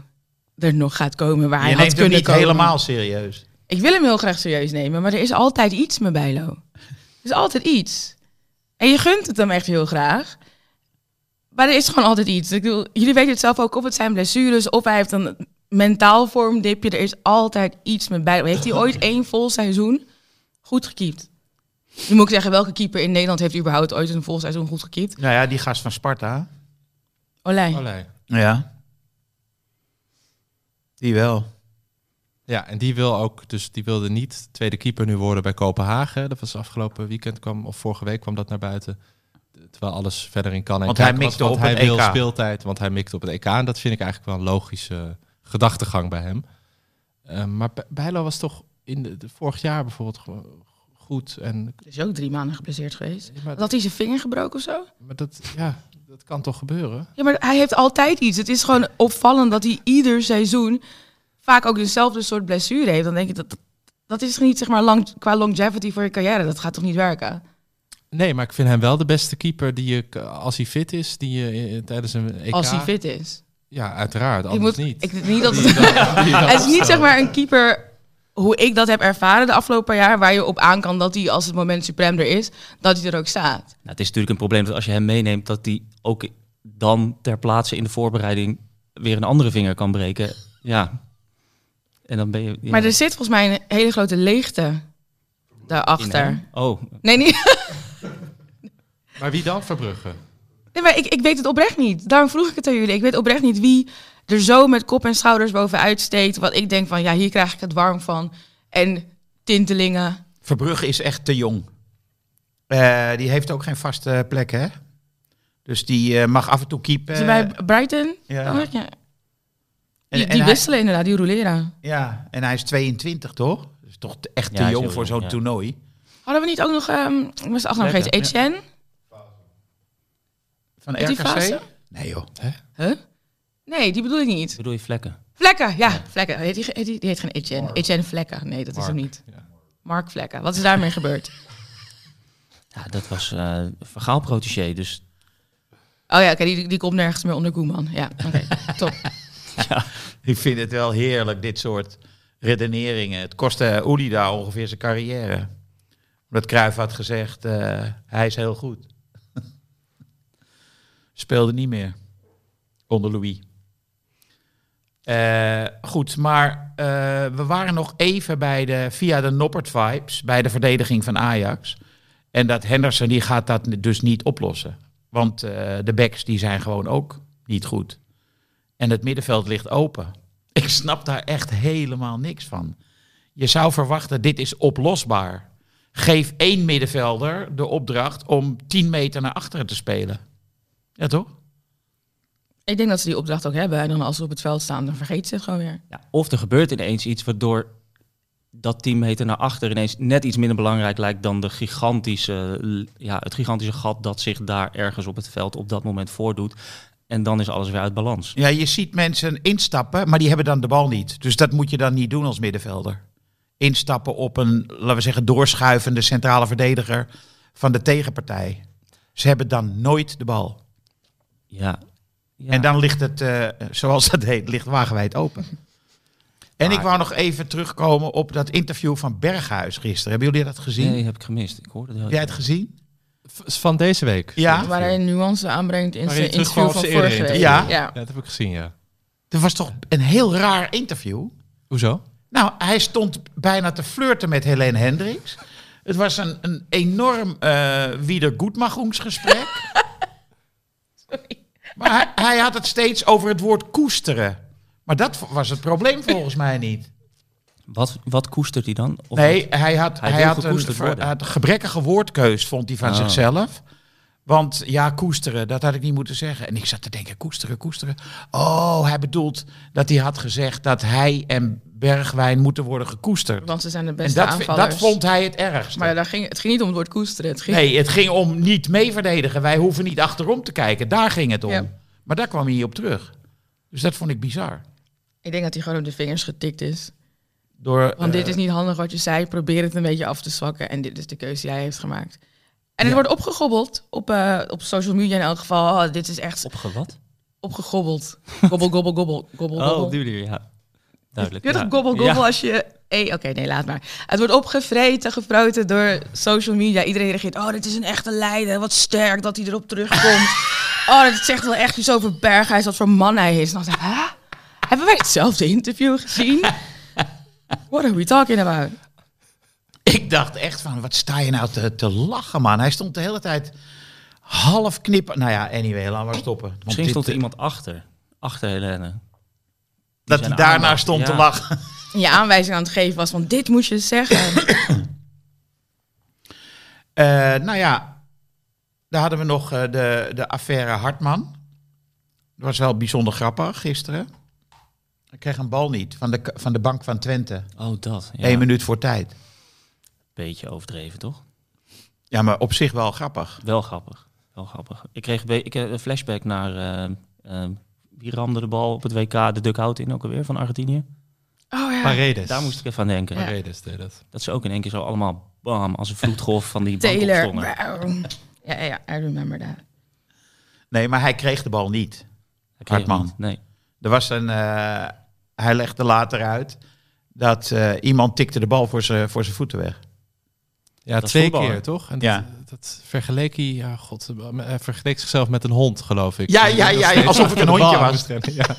er nog gaat komen waar hij Je had neemt hem kunnen niet komen. helemaal serieus. Ik wil hem heel graag serieus nemen, maar er is altijd iets met Bijlo. Er is altijd iets. En je gunt het hem echt heel graag. Maar er is gewoon altijd iets. Ik bedoel, jullie weten het zelf ook, of het zijn blessures, of hij heeft een mentaal vormdipje. Er is altijd iets met Bijlo. Heeft hij ooit één vol seizoen goed gekiept? Nu moet ik zeggen, welke keeper in Nederland heeft überhaupt ooit een vol seizoen goed gekiept? Nou ja, die gast van Sparta. Olij. Olé. Ja. Die wel. Ja, en die wil ook, dus die wilde niet tweede keeper nu worden bij Kopenhagen. Dat was afgelopen weekend kwam, of vorige week kwam dat naar buiten. Terwijl alles verder in kan en Want hij mikte op hij het wil EK. speeltijd, want hij mikte op het EK. En dat vind ik eigenlijk wel een logische gedachtegang bij hem. Eh, maar Bij- Bijlo was toch in de, de- vorig jaar bijvoorbeeld gewoon goed. En, Er is ook drie maanden geblesseerd geweest. maar, Had hij zijn vinger gebroken of zo? maar dat, ja, dat kan toch gebeuren? Ja, maar hij heeft altijd iets. Het is gewoon opvallend dat hij ieder seizoen vaak ook dezelfde soort blessure heeft. Dan denk ik dat dat, dat is niet zeg maar lang, qua longevity voor je carrière. Dat gaat toch niet werken? Nee, maar ik vind hem wel de beste keeper die je, als hij fit is, die je eh, tijdens een EK... Als hij fit is. Ja, uiteraard. Anders moet, niet. Ik denk niet dat dan het is niet zeg maar een keeper hoe ik dat heb ervaren de afgelopen jaar, waar je op aan kan dat hij als het moment suprem er is, dat hij er ook staat. Nou, het is natuurlijk een probleem dat als je hem meeneemt, dat hij ook dan ter plaatse in de voorbereiding weer een andere vinger kan breken. Ja. En dan ben je. ja, Maar er zit volgens mij een hele grote leegte daarachter. Oh, Nee, niet. Maar wie dan? Verbrugge. Nee, maar ik, ik weet het oprecht niet. Daarom vroeg ik het aan jullie. Ik weet oprecht niet wie er zo met kop en schouders bovenuit steekt. Wat ik denk van, ja, hier krijg ik het warm van. En tintelingen. Verbrugge is echt te jong. Eh, die heeft ook geen vaste plek, hè? Dus die eh, mag af en toe keepen. Hij bij Brighton? ja. Oh, ja. En- Die, en die hij- wisselen inderdaad, die roleren. Ja, en hij is 22, toch? Dus toch echt te Ja, jong voor zo'n ja. toernooi. Hadden we niet ook nog, ehm ik moest de achternaam Lekker, vergeten, Etienne? Van die RKC? fase? Nee, joh. Huh? Nee, die bedoel ik niet. bedoel je vlekken? Vlekken, ja, Vlekken. Heet die, heet die, die heet geen Etienne. Etienne Vlekken. Nee, dat is hem niet. Ja. Mark Vlekken. Wat is daarmee gebeurd? Ja, dat was eh vergaalprotégé. Dus Oh ja, oké, die, die komt nergens meer onder Koeman. Ja, oké, top. Ik vind het wel heerlijk, dit soort redeneringen. Het kostte daar ongeveer zijn carrière. Omdat Cruijff had gezegd, eh, hij is heel goed. Speelde niet meer onder Louis. Eh, goed, maar eh, we waren nog even bij de, via de Noppert vibes, bij de verdediging van Ajax. En dat Henderson die gaat dat dus niet oplossen. Want eh, de backs die zijn gewoon ook niet goed. En het middenveld ligt open. Ik snap daar echt helemaal niks van. Je zou verwachten, dit is oplosbaar. Geef één middenvelder de opdracht om 10 meter naar achteren te spelen. Ja, toch? Ik denk dat ze die opdracht ook hebben. En dan als ze op het veld staan, dan vergeet ze het gewoon weer. Ja, of er gebeurt ineens iets waardoor dat 10 meter naar achter ineens net iets minder belangrijk lijkt dan de gigantische, ja, het gigantische gat dat zich daar ergens op het veld op dat moment voordoet. En dan is alles weer uit balans. Ja, je ziet mensen instappen, maar die hebben dan de bal niet. Dus dat moet je dan niet doen als middenvelder. Instappen op een, laten we zeggen, doorschuivende centrale verdediger van de tegenpartij. Ze hebben dan nooit de bal. Ja. ja. En dan ligt het, eh, zoals dat heet, ligt wagenwijd open. En ik wou nog even terugkomen op dat interview van Berghuis gisteren. Hebben jullie dat gezien? Nee, heb ik gemist. Ik hoorde het Heb jij het gezien? Van deze week. Ja. Waar hij een nuance aanbrengt in zijn interview van vorige week. ja. Ja, dat heb ik gezien, ja. Dat was toch een heel raar interview? Hoezo? Nou, hij stond bijna te flirten met Helene Hendricks. Het was een, een enorm uh, maar hij, hij had het steeds over het woord koesteren. Maar dat was het probleem volgens mij niet. Wat, wat koestert hij dan? Of nee, wat? hij had, Hij hij had, een, had een gebrekkige woordkeus, vond hij van Oh. zichzelf. Want ja, koesteren, dat had ik niet moeten zeggen. En ik zat te denken, koesteren, koesteren. Oh, hij bedoelt dat hij had gezegd dat hij en Bergwijn moeten worden gekoesterd. Want ze zijn de En beste dat, aanvallers. dat vond hij het ergste. Maar daar ging, het ging niet om het woord koesteren. Het ging, Nee, het ging om niet mee verdedigen. Wij hoeven niet achterom te kijken. Daar ging het om. Ja. Maar daar kwam hij niet op terug. Dus dat vond ik bizar. Ik denk dat hij gewoon op de vingers getikt is. Door, Want dit eh, is niet handig wat je zei. Probeer het een beetje af te zwakken. En dit is de keuze die hij heeft gemaakt. En het Ja. wordt opgegobbeld op, eh, op social media in elk geval. Oh, dit is echt Opgewat? opgegobbeld. Gobbel, gobbel, gobbel, gobbel, Oh, gobbel. op die manier, ja. Duidelijk. Je ja. toch gobbel, gobbel Ja. als je... Hey, Oké, nee, laat maar. Het wordt opgevreten, gefroten door social media. Iedereen reageert, oh, dit is een echte leider. Wat sterk dat hij erop terugkomt. oh, dat zegt wel echt iets over Berghuis, wat voor man hij is. En dan dacht ik, hè? Hebben wij hetzelfde interview gezien? What are we talking about? Ik dacht echt van, wat sta je nou te, te lachen, man. Hij stond de hele tijd half knippen. Nou ja, anyway, laten we stoppen. Misschien dit, stond er iemand achter. Achter Helene. Dat hij aandacht, stond te lachen. En je aanwijzing aan het geven was van, dit moest je zeggen. Eh, nou ja, daar hadden we nog eh, de, de affaire Hartman. Dat was wel bijzonder grappig gisteren. Ik kreeg een bal niet van de, van de bank van Twente. Oh, dat. Ja. Eén minuut voor tijd. Beetje overdreven, toch? Ja, maar op zich wel grappig. Wel grappig. Wel grappig. Ik kreeg ik, heb een flashback naar... eh, eh, wie ramde de bal op het WK de dugout in ook alweer van Argentinië? Oh ja. Paredes. Daar moest ik even aan denken. Ja. Paredes deed dat. Dat ze ook in één keer zo allemaal bam, als een vloedgolf van die bank Taylor. Ja, ja, I remember that. Nee, maar hij kreeg de bal niet. Hij kreeg Hartman. niet. Nee. Er was een, eh, hij legde later uit dat eh, iemand tikte de bal voor zijn voor zijn voeten weg. Ja, Dat twee keer toch? En Ja. dat, dat vergeleek hij, ja, god, hij vergeleek zichzelf met een hond, geloof ik. Ja, ja, ja, steeds alsof ik een hondje was. Ja.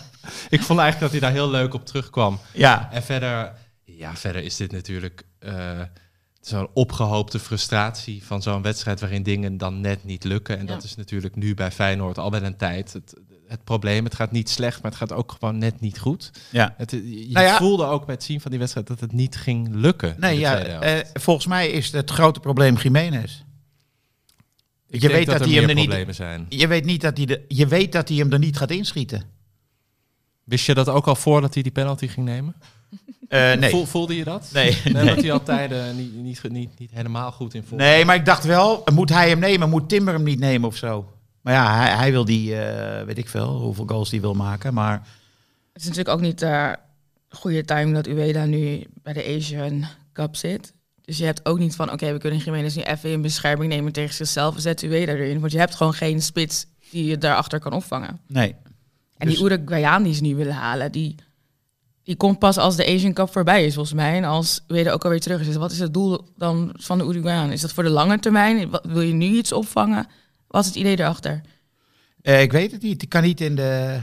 Ik vond eigenlijk dat hij daar heel leuk op terugkwam. Ja, En verder, ja, verder is dit natuurlijk eh, zo'n opgehoopte frustratie van zo'n wedstrijd waarin dingen dan net niet lukken. En Ja. dat is natuurlijk nu bij Feyenoord al wel een tijd. Het, het probleem, het gaat niet slecht, maar het gaat ook gewoon net niet goed. ja. Het, je Nou ja. voelde ook bij het zien van die wedstrijd dat het niet ging lukken. Nee, ja, eh, volgens mij is het grote probleem Jiménez. Ik je weet dat, er hij hem er niet. zijn. Je weet niet dat hij de, je weet dat hij hem er niet gaat inschieten. Wist je dat ook al voordat hij die penalty ging nemen? Eh, nee. Voel- voelde je dat? Nee, Nee, nee. dat hij al tijden niet, niet, niet, niet helemaal goed in voelde. nee, maar ik dacht wel, moet hij hem nemen? Moet Timber hem niet nemen of zo? Maar ja, hij, hij wil die, eh, weet ik veel, hoeveel goals hij wil maken. Maar Het is natuurlijk ook niet eh goede timing dat Ueda nu bij de Asian Cup zit. Dus je hebt ook niet van, oké, we kunnen Jiménez nu even in bescherming nemen tegen zichzelf. Zet Ueda erin, want je hebt gewoon geen spits die je daarachter kan opvangen. nee. En Dus- die Uruguayaan die ze nu willen halen, die Die komt pas als de Asian Cup voorbij is, volgens mij. En als weer ook alweer terug is. Dus wat is het doel dan van de Uruguayan? Is dat voor de lange termijn? Wat- Wil je nu iets opvangen? Wat is het idee erachter? Eh, ik weet het niet. Ik kan niet in de,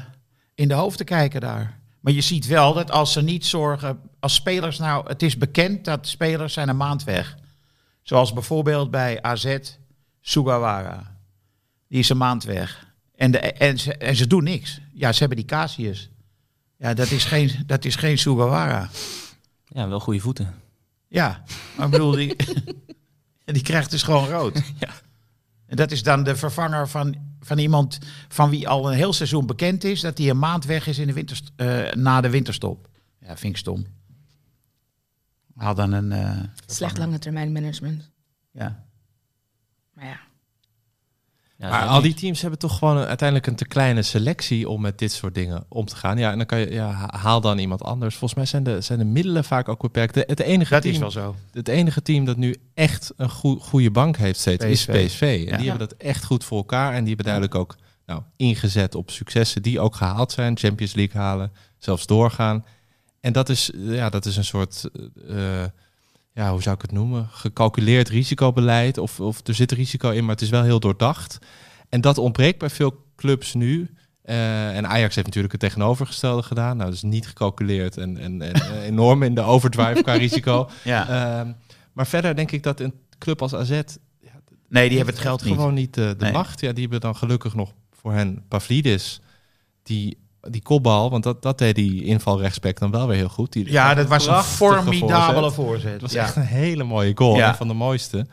in de hoofden kijken daar. Maar je ziet wel dat als ze niet zorgen, als spelers nou, het is bekend dat spelers zijn een maand weg. Zoals bijvoorbeeld bij AZ Sugawara. Die is een maand weg. En, de, en, ze, en ze doen niks. Ja, ze hebben die Casius. Ja, dat is geen, dat is geen Sugawara. Ja, wel goede voeten. Ja, maar ik bedoel, die, die krijgt dus gewoon rood. Ja. En dat is dan de vervanger van, van iemand van wie al een heel seizoen bekend is dat hij een maand weg is in de winterst, eh, na de winterstop. Ja, vind ik stom. Haal dan een. eh, Slecht lange termijn management. ja. Maar ja. Ja, Maar al die teams hebben toch gewoon een- uiteindelijk een te kleine selectie om met dit soort dingen om te gaan. Ja, en dan kan je, ja, ha- haal dan iemand anders. Volgens mij zijn de, zijn de middelen vaak ook beperkt. De- het, enige Dat team, is wel zo. het enige team dat nu echt een goe- goede bank heeft steeds is PSV. En Ja. die hebben dat echt goed voor elkaar. En die hebben duidelijk ook nou, ingezet op successen die ook gehaald zijn. Champions League halen, zelfs doorgaan. En dat is, eh, ja, dat is een soort, eh, ja, hoe zou ik het noemen? Gecalculeerd risicobeleid. Of, of er zit risico in, maar het is wel heel doordacht. En dat ontbreekt bij veel clubs nu. Eh, en Ajax heeft natuurlijk het tegenovergestelde gedaan. Nou, dus niet gecalculeerd en, en, en eh, enorm in de overdrive qua risico. Ja. Ehm, maar verder denk ik dat een club als AZ... nee, die hebben het geld niet. Gewoon niet de, de Nee. macht. Ja, die hebben dan gelukkig nog voor hen Pavlidis. Die, die kopbal, want dat, dat deed die invalrechtsback dan wel weer heel goed. Die, Ja, dat was een formidabele voorzet. voorzet. Het was ja. echt een hele mooie goal. Ja. Een van de mooiste.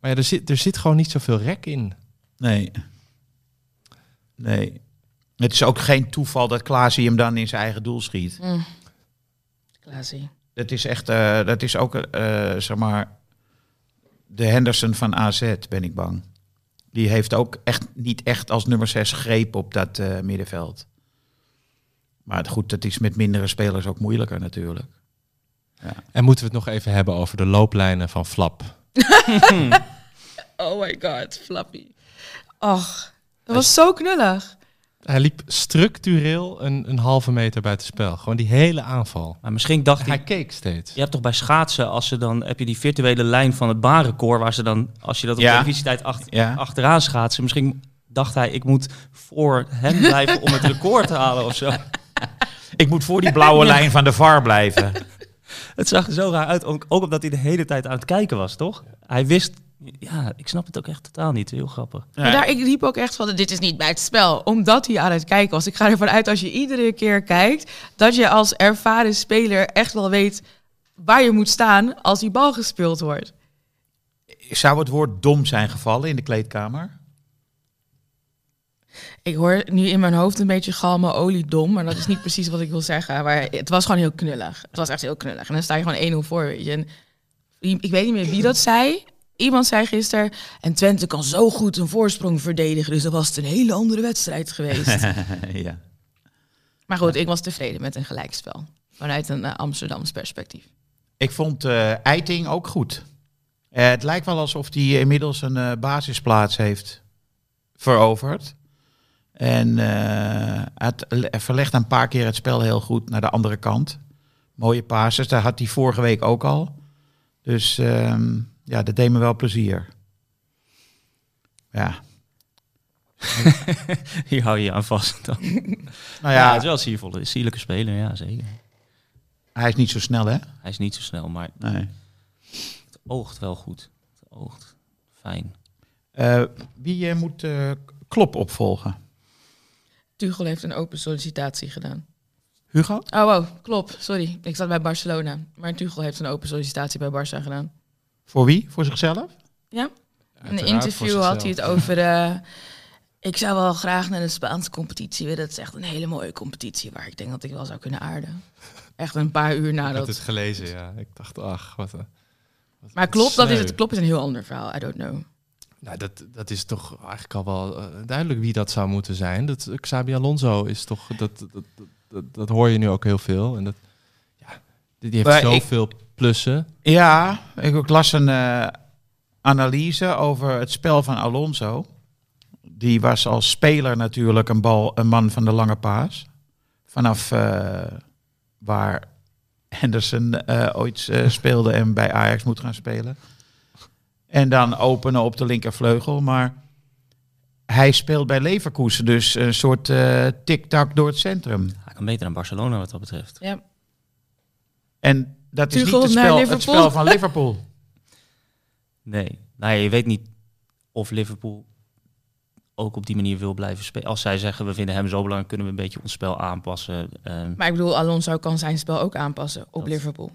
Maar ja, er zit, er zit gewoon niet zoveel rek in. Nee. Nee. Het is ook geen toeval dat Klaasie hem dan in zijn eigen doel schiet. Mm. Klaasie. Dat is echt, eh, dat is ook, eh, zeg maar, de Henderson van AZ, ben ik bang. Die heeft ook echt niet echt als nummer 6 greep op dat eh, middenveld. Maar goed, dat is met mindere spelers ook moeilijker natuurlijk. En moeten we het nog even hebben over de looplijnen van Flap. Oh my god, Flappy. Och, dat was zo knullig. Hij liep structureel een, een halve meter buiten spel. Gewoon die hele aanval. Maar misschien dacht Hij hij... keek steeds. Je hebt toch bij schaatsen, als ze dan heb je die virtuele lijn van het baanrecord, waar ze dan, als je dat op Ja. televisietijd ach- Ja. achteraan schaatsen, misschien dacht hij, ik moet voor hem blijven om het record te halen of zo. Ik moet voor die blauwe lijn van de VAR blijven. Het zag er zo raar uit, ook, ook omdat hij de hele tijd aan het kijken was, toch? Hij wist, ja, ik snap het ook echt totaal niet. Heel grappig. Maar daar, ik riep ook echt van, dit is niet bij het spel. Omdat hij aan het kijken was. Ik ga ervan uit, als je iedere keer kijkt... dat je als ervaren speler echt wel weet waar je moet staan... als die bal gespeeld wordt. Zou het woord dom zijn gevallen in de kleedkamer? Ik hoor nu in mijn hoofd een beetje galme oliedom... maar dat is niet precies wat ik wil zeggen. Maar het was gewoon heel knullig. Het was echt heel knullig. En dan sta je gewoon 1-0 voor, weet je. En ik weet niet meer wie dat zei... Iemand zei gisteren, en Twente kan zo goed een voorsprong verdedigen, dus dan was het een hele andere wedstrijd geweest. ja. Maar goed, ik was tevreden met een gelijkspel. Vanuit een eh, Amsterdams perspectief. Ik vond eh Eiting ook goed. Eh, het lijkt wel alsof hij inmiddels een basisplaats heeft veroverd. En eh, het le- verlegt een paar keer het spel heel goed naar de andere kant. Mooie passes, daar had hij vorige week ook al. Dus ehm, ja, dat deed me wel plezier. Ja, Hier hou je je aan vast. Dan. nou Ja, ja, het is wel een sierlijke speler, ja zeker. hij is niet zo snel hè? Hij is niet zo snel, maar Nee. het oogt wel goed. Het oogt fijn. Eh, wie eh, moet Klop opvolgen? Tuchel heeft een open sollicitatie gedaan. Hugo? Oh, wow, klopt. Sorry, ik zat bij Barcelona. Maar Tuchel heeft een open sollicitatie bij Barça gedaan. Voor wie? Voor zichzelf? Ja, in een interview had hij het over... eh, ik zou wel graag naar de Spaanse competitie willen. Het is echt een hele mooie competitie waar ik denk dat ik wel zou kunnen aarden. Echt een paar uur Ik had nadat... het gelezen, ja. Ik dacht, ach, wat een... wat Maar klopt, dat is, het klopt is een heel ander verhaal. I don't know. Nou, dat, dat is toch eigenlijk al wel eh, duidelijk wie dat zou moeten zijn. Dat eh, Xabi Alonso is toch, dat, dat, dat, dat, hoor je nu ook heel veel. En dat, ja, die heeft Maar ik- zoveel plussen. Ja, ik ook las een eh, analyse over het spel van Alonso. Die was als speler natuurlijk een, bal, een man van de lange paas. Vanaf, waar Henderson ooit speelde en bij Ajax moet gaan spelen. En dan openen op de linkervleugel. Maar hij speelt bij Leverkusen, dus een soort eh tik-tak door het centrum. Hij kan beter dan Barcelona wat dat betreft. Ja. En dat is Tuchel niet het spel, het spel van Liverpool. Nee. Nou je weet niet of Liverpool ook op die manier wil blijven spelen. Als zij zeggen, we vinden hem zo belangrijk, kunnen we een beetje ons spel aanpassen. Ehm Maar ik bedoel, Alonso kan zijn spel ook aanpassen op Dat- Liverpool.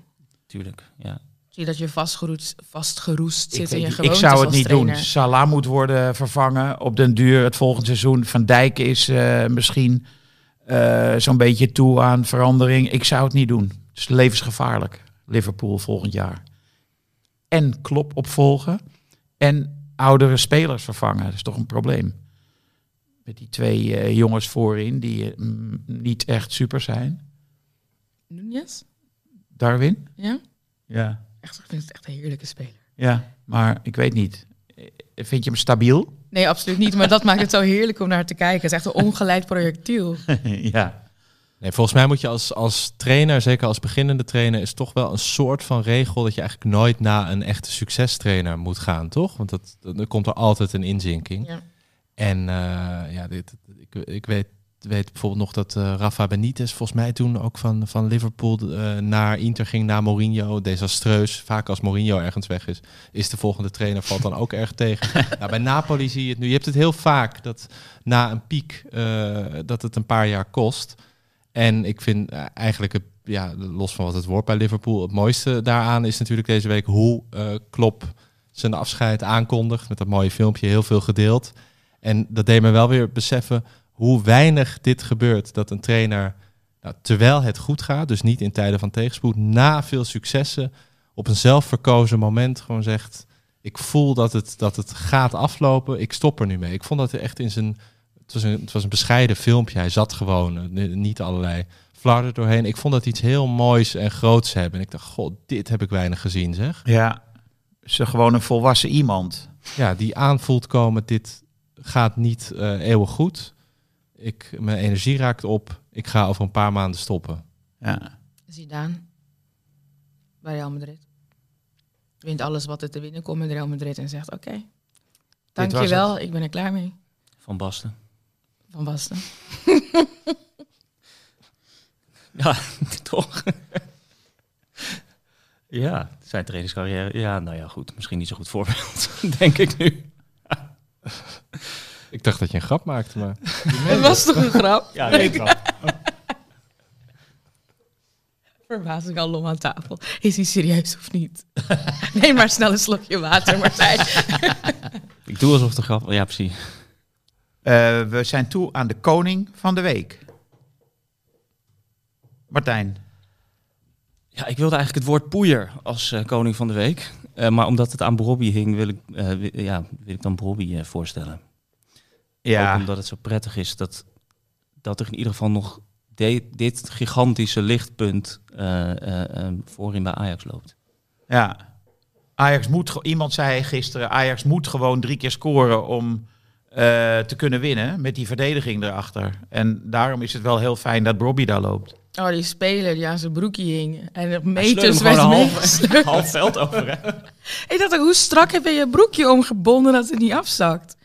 tuurlijk, ja. Zie dat je vastgeroest, vastgeroest Ik, zit in je gewoontes ik zou het niet trainer. doen. Salah moet worden vervangen op den duur het volgende seizoen. Van Dijk is eh, misschien eh, zo'n beetje toe aan verandering. Ik zou het niet doen. Het is levensgevaarlijk. Liverpool volgend jaar. En Klop opvolgen. En oudere spelers vervangen. Dat is toch een probleem. Met die twee eh, jongens voorin die mm, niet echt super zijn. Nunez? Darwin? Ja? Ja. Echt, ik vind het echt een heerlijke speler. Ja, maar ik weet niet. Vind je hem stabiel? Nee, absoluut niet. Maar dat maakt het zo heerlijk om naar te kijken. Het is echt een ongeleid projectiel. ja. Nee, volgens mij moet je als, als trainer, zeker als beginnende trainer, is toch wel een soort van regel dat je eigenlijk nooit na een echte succestrainer moet gaan, toch? Want dat, dan komt er altijd een inzinking. Ja. En eh, ja, dit, ik, ik weet, weet bijvoorbeeld nog dat eh, Rafa Benitez volgens mij toen ook van, van Liverpool eh, naar Inter ging, naar Mourinho. Desastreus. Vaak als Mourinho ergens weg is, is de volgende trainer valt dan ook erg tegen. nou, bij Napoli zie je het nu. Je hebt het heel vaak dat na een piek uh, dat het een paar jaar kost. En ik vind eigenlijk, het, ja, los van wat het wordt bij Liverpool, het mooiste daaraan is natuurlijk deze week hoe Klopp zijn afscheid aankondigt. Met dat mooie filmpje, heel veel gedeeld. En dat deed me wel weer beseffen hoe weinig dit gebeurt. Dat een trainer, nou, terwijl het goed gaat, dus niet in tijden van tegenspoed, na veel successen, op een zelfverkozen moment gewoon zegt: Ik voel dat het, dat het gaat aflopen, ik stop er nu mee. Ik vond dat hij echt in zijn. Het was, een, het was een bescheiden filmpje. Hij zat gewoon, niet allerlei flarden doorheen. Ik vond dat iets heel moois en groots hebben. En ik dacht, god, dit heb ik weinig gezien, zeg. Ja, ze gewoon een volwassen iemand. Ja, die aanvoelt komen, dit gaat niet uh, eeuwig goed. Ik, mijn energie raakt op. Ik ga over een paar maanden stoppen. Ja. Zidane. Bij Real Madrid. Wint alles wat er te winnen komt met Real Madrid en zegt, oké, okay, dankjewel, ik ben er klaar mee. Van Basten. Van Basten. ja, toch? ja, zijn trainingscarrière. Ja, nou ja, goed. Misschien niet zo goed voorbeeld, denk ik nu. Ik dacht dat je een grap maakte, maar... Het was toch een grap? Ja, een grap. Verbazing al om aan tafel. Is hij serieus of niet? Neem maar snel een slokje water, Martijn. ik doe alsof het een grap Ja, precies. Uh, we zijn toe aan de koning van de week. Martijn. Ja, ik wilde eigenlijk het woord poeier als uh, koning van de week. Uh, maar omdat het aan Brobby hing, wil ik, ja, wil ik dan Brobby voorstellen. Ja. Ook omdat het zo prettig is dat, dat er in ieder geval nog de, dit gigantische lichtpunt voorin bij Ajax loopt. Ja. Ajax moet, iemand zei gisteren, Ajax moet gewoon drie keer scoren om uh, te kunnen winnen met die verdediging erachter. En daarom is het wel heel fijn dat Bobby daar loopt. Oh, die speler die aan zijn broekje hing. En er meters werd half, half veld over. Hè? ik dacht ook, hoe strak heb je je broekje omgebonden dat het niet afzakt?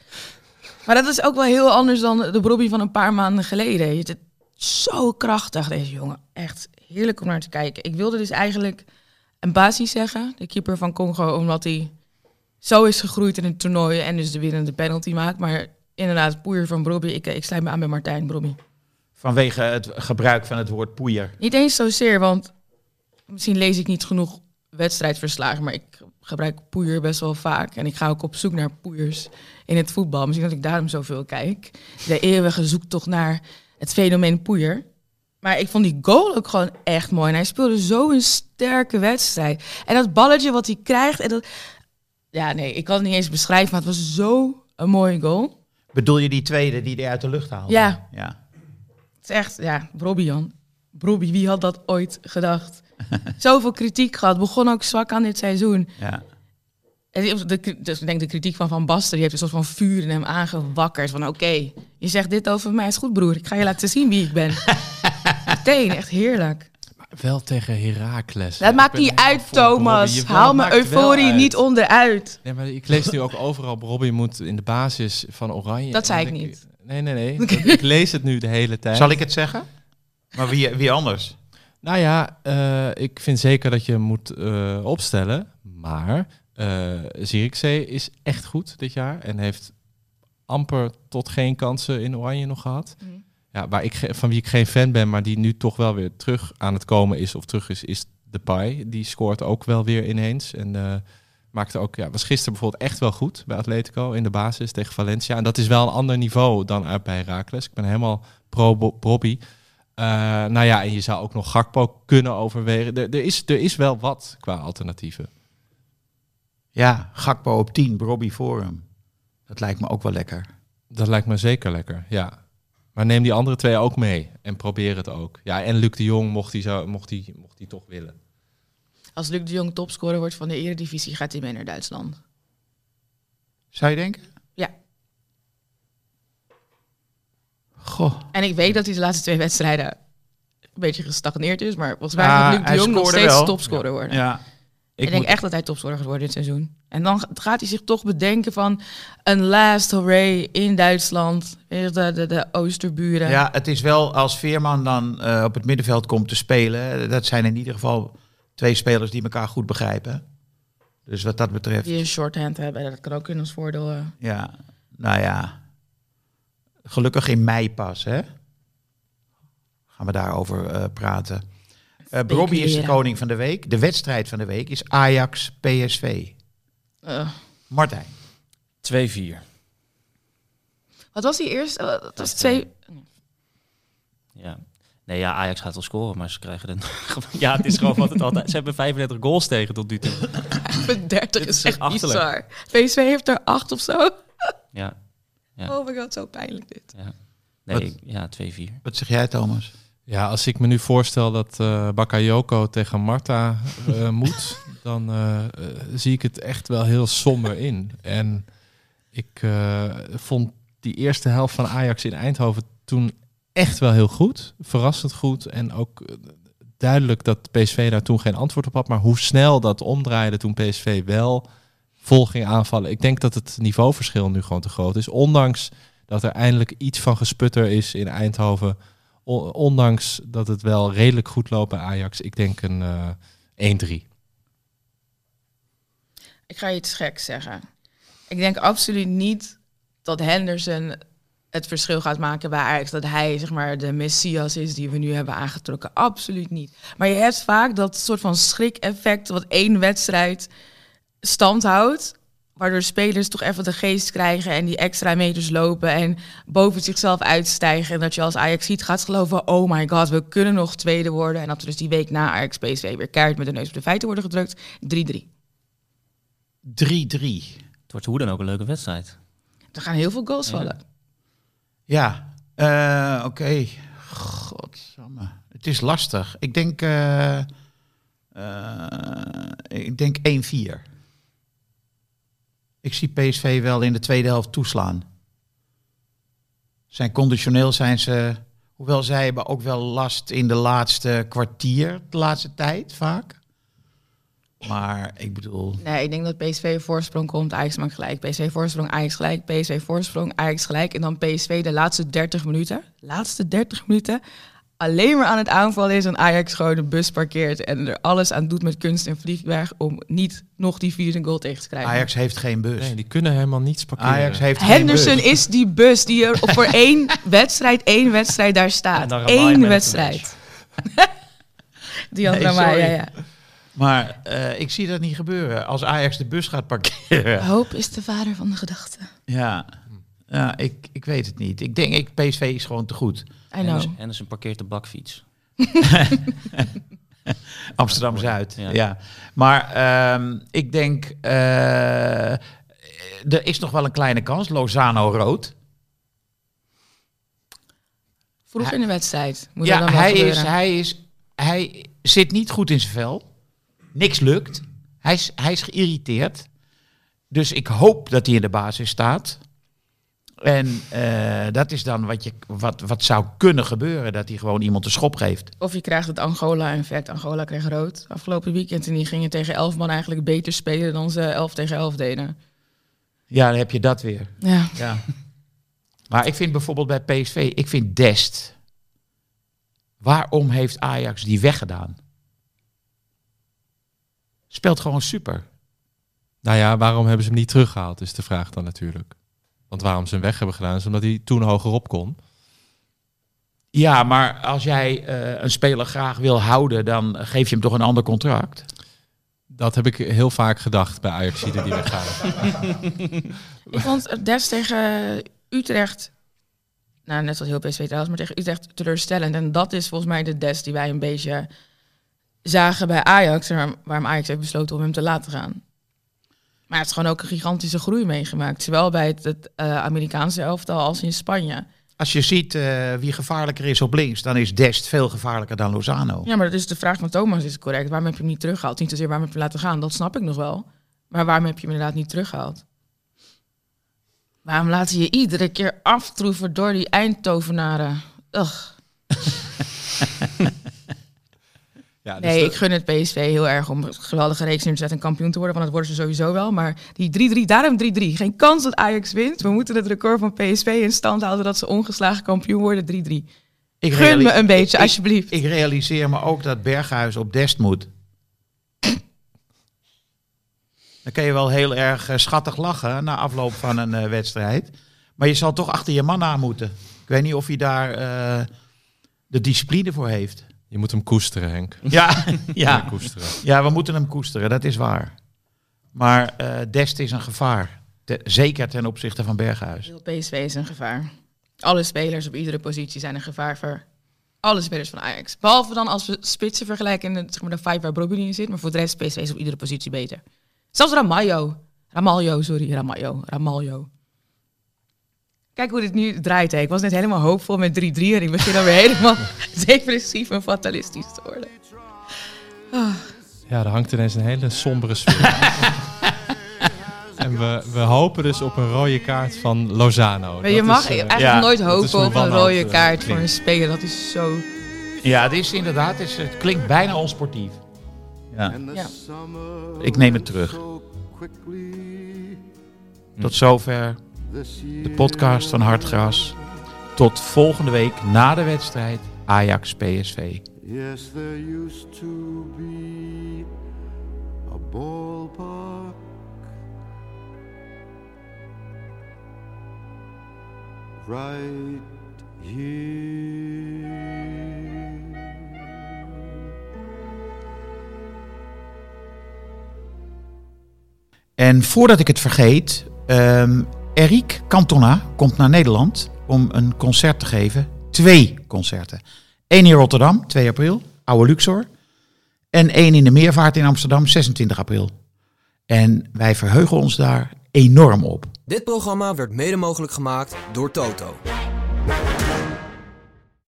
Maar dat is ook wel heel anders dan de Bobby van een paar maanden geleden. Het is zo krachtig, deze jongen. Echt heerlijk om naar te kijken. Ik wilde dus eigenlijk een basis zeggen, de keeper van Congo, omdat hij zo is gegroeid in het toernooi en dus de winnende penalty maakt. Maar inderdaad, poeier van Brobby. Ik, ik sluit me aan bij Martijn Brobby. Vanwege het gebruik van het woord poeier. Niet eens zozeer, want misschien lees ik niet genoeg wedstrijdverslagen, maar ik gebruik poeier best wel vaak. En ik ga ook op zoek naar poeiers in het voetbal. Misschien dat ik daarom zoveel kijk. De eeuwige zoektocht naar het fenomeen poeier. Maar ik vond die goal ook gewoon echt mooi. En hij speelde zo een sterke wedstrijd. En dat balletje wat hij krijgt. En dat... Ja, nee, ik kan het niet eens beschrijven, maar het was zo een mooie goal. Bedoel je die tweede die hij uit de lucht haalde? Ja. ja. Het is echt, ja, Robbie Jan. Robbie, wie had dat ooit gedacht? Zoveel kritiek gehad. Begon ook zwak aan dit seizoen. Ja. En de, dus ik denk de kritiek van Van Basten, die heeft een soort van vuur in hem aangewakkerd. Van oké, okay, je zegt dit over mij, is goed broer. Ik ga je laten zien wie ik ben. Meteen, echt heerlijk. Wel tegen Heracles. Dat maakt niet uit. Thomas. Haal mijn euforie uit. niet onderuit. Nee, maar ik lees nu ook overal, Robbie moet in de basis van Oranje. Dat zei ik niet. Nee, nee, nee. Ik lees het nu de hele tijd. Zal ik het zeggen? Maar wie, wie anders? Nou ja, eh, ik vind zeker dat je moet eh, opstellen. Maar eh Zierikzee is echt goed dit jaar. En heeft amper tot geen kansen in Oranje nog gehad. Mhm. Ja, waar ik, van wie ik geen fan ben, maar die nu toch wel weer terug aan het komen is of terug is, is de Pai. Die scoort ook wel weer ineens. En maakte ook, ja, was gisteren bijvoorbeeld echt wel goed bij Atletico in de basis tegen Valencia. En dat is wel een ander niveau dan uit bij Herakles. Ik ben helemaal pro Bo- Bobby. Eh, nou ja, en je zou ook nog Gakpo kunnen overwegen. Er, er, is, er is wel wat qua alternatieven. Ja, Gakpo op 10, Robbie voor hem. Dat lijkt me ook wel lekker. Dat lijkt me zeker lekker, ja. Maar neem die andere twee ook mee en probeer het ook. Ja, en Luc de Jong mocht hij zo, mocht hij, mocht hij toch willen. Als Luc de Jong topscorer wordt van de Eredivisie, gaat hij mee naar Duitsland. Zou je denken? Ja. Goh. En ik weet dat hij de laatste twee wedstrijden een beetje gestagneerd is, maar volgens mij gaat Luc de Jong nog steeds wel. topscorer worden. Ja. Ik, denk echt dat hij topscorer gaat worden dit seizoen. En dan gaat hij zich toch bedenken van een last hooray in Duitsland. De, de, de Oosterburen. Ja, het is wel als Veerman dan eh, op het middenveld komt te spelen. Dat zijn in ieder geval twee spelers die elkaar goed begrijpen. Dus wat dat betreft, Die een shorthand hebben. Dat kan ook in ons voordeel. eh. ja, nou ja. Gelukkig in mei pas, hè? Gaan we daarover eh, praten. Uh, Robbie is de koning van de week. De wedstrijd van de week is Ajax-PSV. Eh, Martijn. 2-4. wat was die eerst? Eh, dat was twee. Ja. Nee, ja, Ajax gaat wel scoren, maar ze krijgen dan... ja, het is gewoon wat het altijd... Ze hebben 35 goals tegen tot nu toe. 30 Dit is is echt achterlijk. bizar. PSV heeft er acht of zo. Ja. Ja. Oh my god, zo pijnlijk dit. ja. Nee, ja, 2-4. Wat zeg jij, Thomas? Ja, als ik me nu voorstel dat eh Bakayoko tegen Marta eh, moet, dan eh, zie ik het echt wel heel somber in. En ik eh, vond die eerste helft van Ajax in Eindhoven toen echt wel heel goed. Verrassend goed. En ook duidelijk dat PSV daar toen geen antwoord op had. Maar hoe snel dat omdraaide toen PSV wel vol ging aanvallen. Ik denk dat het niveauverschil nu gewoon te groot is. Ondanks dat er eindelijk iets van gesputter is in Eindhoven. Ondanks dat het wel redelijk goed loopt bij Ajax. Ik denk een eh 1-3. Ik ga iets geks zeggen. Ik denk absoluut niet dat Henderson het verschil gaat maken bij Ajax. Dat hij zeg maar de messias is die we nu hebben aangetrokken. Absoluut niet. Maar je hebt vaak dat soort van schrik-effect wat één wedstrijd stand houdt. Waardoor spelers toch even de geest krijgen en die extra meters lopen en boven zichzelf uitstijgen. En dat je als Ajax ziet gaat geloven, oh my god, we kunnen nog tweede worden. En dat we dus die week na Ajax PSV weer keihard met de neus op de feiten worden gedrukt. 3-3. 3-3. Het wordt hoe dan ook een leuke wedstrijd. Er gaan heel veel goals Ja. vallen. Ja, eh, oké. Godsamme. Het is lastig. Ik denk, eh, eh, ik denk 1-4. Ik zie PSV wel in de tweede helft toeslaan. Zijn conditioneel zijn ze, hoewel zij hebben ook wel last in de laatste kwartier, de laatste tijd vaak. Maar ik bedoel, Nee, ik denk dat PSV voorsprong komt, Ajax maakt gelijk. PSV voorsprong, Ajax gelijk. PSV voorsprong, Ajax gelijk. En dan PSV de laatste 30 minuten. Laatste 30 minuten. Alleen maar aan het aanvallen is en Ajax gewoon de bus parkeert. En er alles aan doet met kunst en vliegwerk om niet nog die vierde goal tegen te krijgen. Ajax heeft geen bus. Nee, die kunnen helemaal niets parkeren. Ajax heeft geen Henderson bus. is die bus die er voor één wedstrijd, één wedstrijd daar staat. Eén een wedstrijd. Die had Nee, ja, sorry. ja. Maar eh, ik zie dat niet gebeuren. Als Ajax de bus gaat parkeren. Hoop is de vader van de gedachte. Ja, ja ik, ik weet het niet. Ik denk, ik, PSV is gewoon te goed. I know. Henderson, Henderson parkeert de bakfiets. Amsterdam-Zuid, ja. Ja. Maar ehm, ik denk, eh, er is nog wel een kleine kans. Lozano rood. Vroeg Hij- in de wedstrijd. Moet er ja, dan wel hij is, hij, is, hij zit niet goed in zijn vel. Niks lukt. Hij is, hij is geïrriteerd. Dus ik hoop dat hij in de basis staat. En eh, dat is dan wat, je, wat, wat zou kunnen gebeuren, dat hij gewoon iemand de schop geeft. Of je krijgt het Angola-effect. Angola kreeg rood afgelopen weekend. En die gingen tegen elf man eigenlijk beter spelen dan ze 11 tegen 11 deden. Ja, dan heb je dat weer. Ja. Ja. Maar ik vind bijvoorbeeld bij PSV, ik vind Dest. Waarom heeft Ajax die weggedaan? Speelt gewoon super. Nou ja, waarom hebben ze hem niet teruggehaald, is de vraag dan natuurlijk. Want waarom ze hem weg hebben gedaan, is omdat hij toen hogerop kon. Ja, maar als jij eh, een speler graag wil houden, dan geef je hem toch een ander contract. Dat heb ik heel vaak gedacht bij Ajax die weggaan. Ik vond Des tegen Utrecht, nou net als heel PSV trouwens, maar tegen Utrecht teleurstellend. En dat is volgens mij de Des die wij een beetje zagen bij Ajax, en waarom Ajax heeft besloten om hem te laten gaan. Maar hij heeft gewoon ook een gigantische groei meegemaakt. Zowel bij het, het eh, Amerikaanse elftal als in Spanje. Als je ziet eh, wie gevaarlijker is op links, dan is Dest veel gevaarlijker dan Lozano. Ja, maar dat is de vraag van Thomas is correct. Waarom heb je hem niet teruggehaald? Niet zozeer waarom heb je hem laten gaan, dat snap ik nog wel. Maar waarom heb je hem inderdaad niet teruggehaald? Waarom laten je iedere keer aftroeven door die Eindhovenaren? Ugh. Ja, dus Nee, de- ik gun het PSV heel erg om een geweldige reeks neer te zetten en kampioen te worden. Want dat worden ze sowieso wel. Maar die 3-3, daarom 3-3. Geen kans dat Ajax wint. We moeten het record van PSV in stand houden dat ze ongeslagen kampioen worden. 3-3. Ik Gun me een beetje, ik- alsjeblieft. Ik realiseer me ook dat Berghuis op Dest moet. Dan kan je wel heel erg eh, schattig lachen na afloop van een eh, wedstrijd. Maar je zal toch achter je man aan moeten. Ik weet niet of hij daar eh, de discipline voor heeft. Je moet hem koesteren, Henk. Ja, Ja, ja. koesteren. ja, we moeten hem koesteren, dat is waar. Maar eh, Dest is een gevaar. Te- zeker ten opzichte van Berghuis. Heel PSV is een gevaar. Alle spelers op iedere positie zijn een gevaar voor alle spelers van Ajax. Behalve dan als we spitsen vergelijken in de, zeg maar, de vijf waar Brobby in zit. Maar voor de rest PSV is op iedere positie beter. Zelfs Ramaljo. Ramaljo, sorry. Ramaljo. Ramaljo. Kijk hoe dit nu draait. Hè. Ik was net helemaal hoopvol met 3-3 en ik begin dan weer helemaal depressief en fatalistisch te worden. Ja, er hangt ineens een hele sombere sfeer. en we, we hopen dus op een rode kaart van Lozano. Maar je Dat mag is, eh, eigenlijk ja, nooit hopen op een rode eh, kaart voor een speler. Dat is zo... Ja, het is inderdaad, het, is, het klinkt bijna onsportief. Ja. Ik neem het terug. Tot zover de podcast van Hartgras. Tot volgende week na de wedstrijd Ajax-PSV. Yes, there used to be a ballpark right here. En voordat ik het vergeet, ehm Eric Cantona komt naar Nederland om een concert te geven. Twee concerten. Eén in Rotterdam, 2 april, Oude Luxor. En één in de Meervaart in Amsterdam, 26 april. En wij verheugen ons daar enorm op. Dit programma werd mede mogelijk gemaakt door Toto.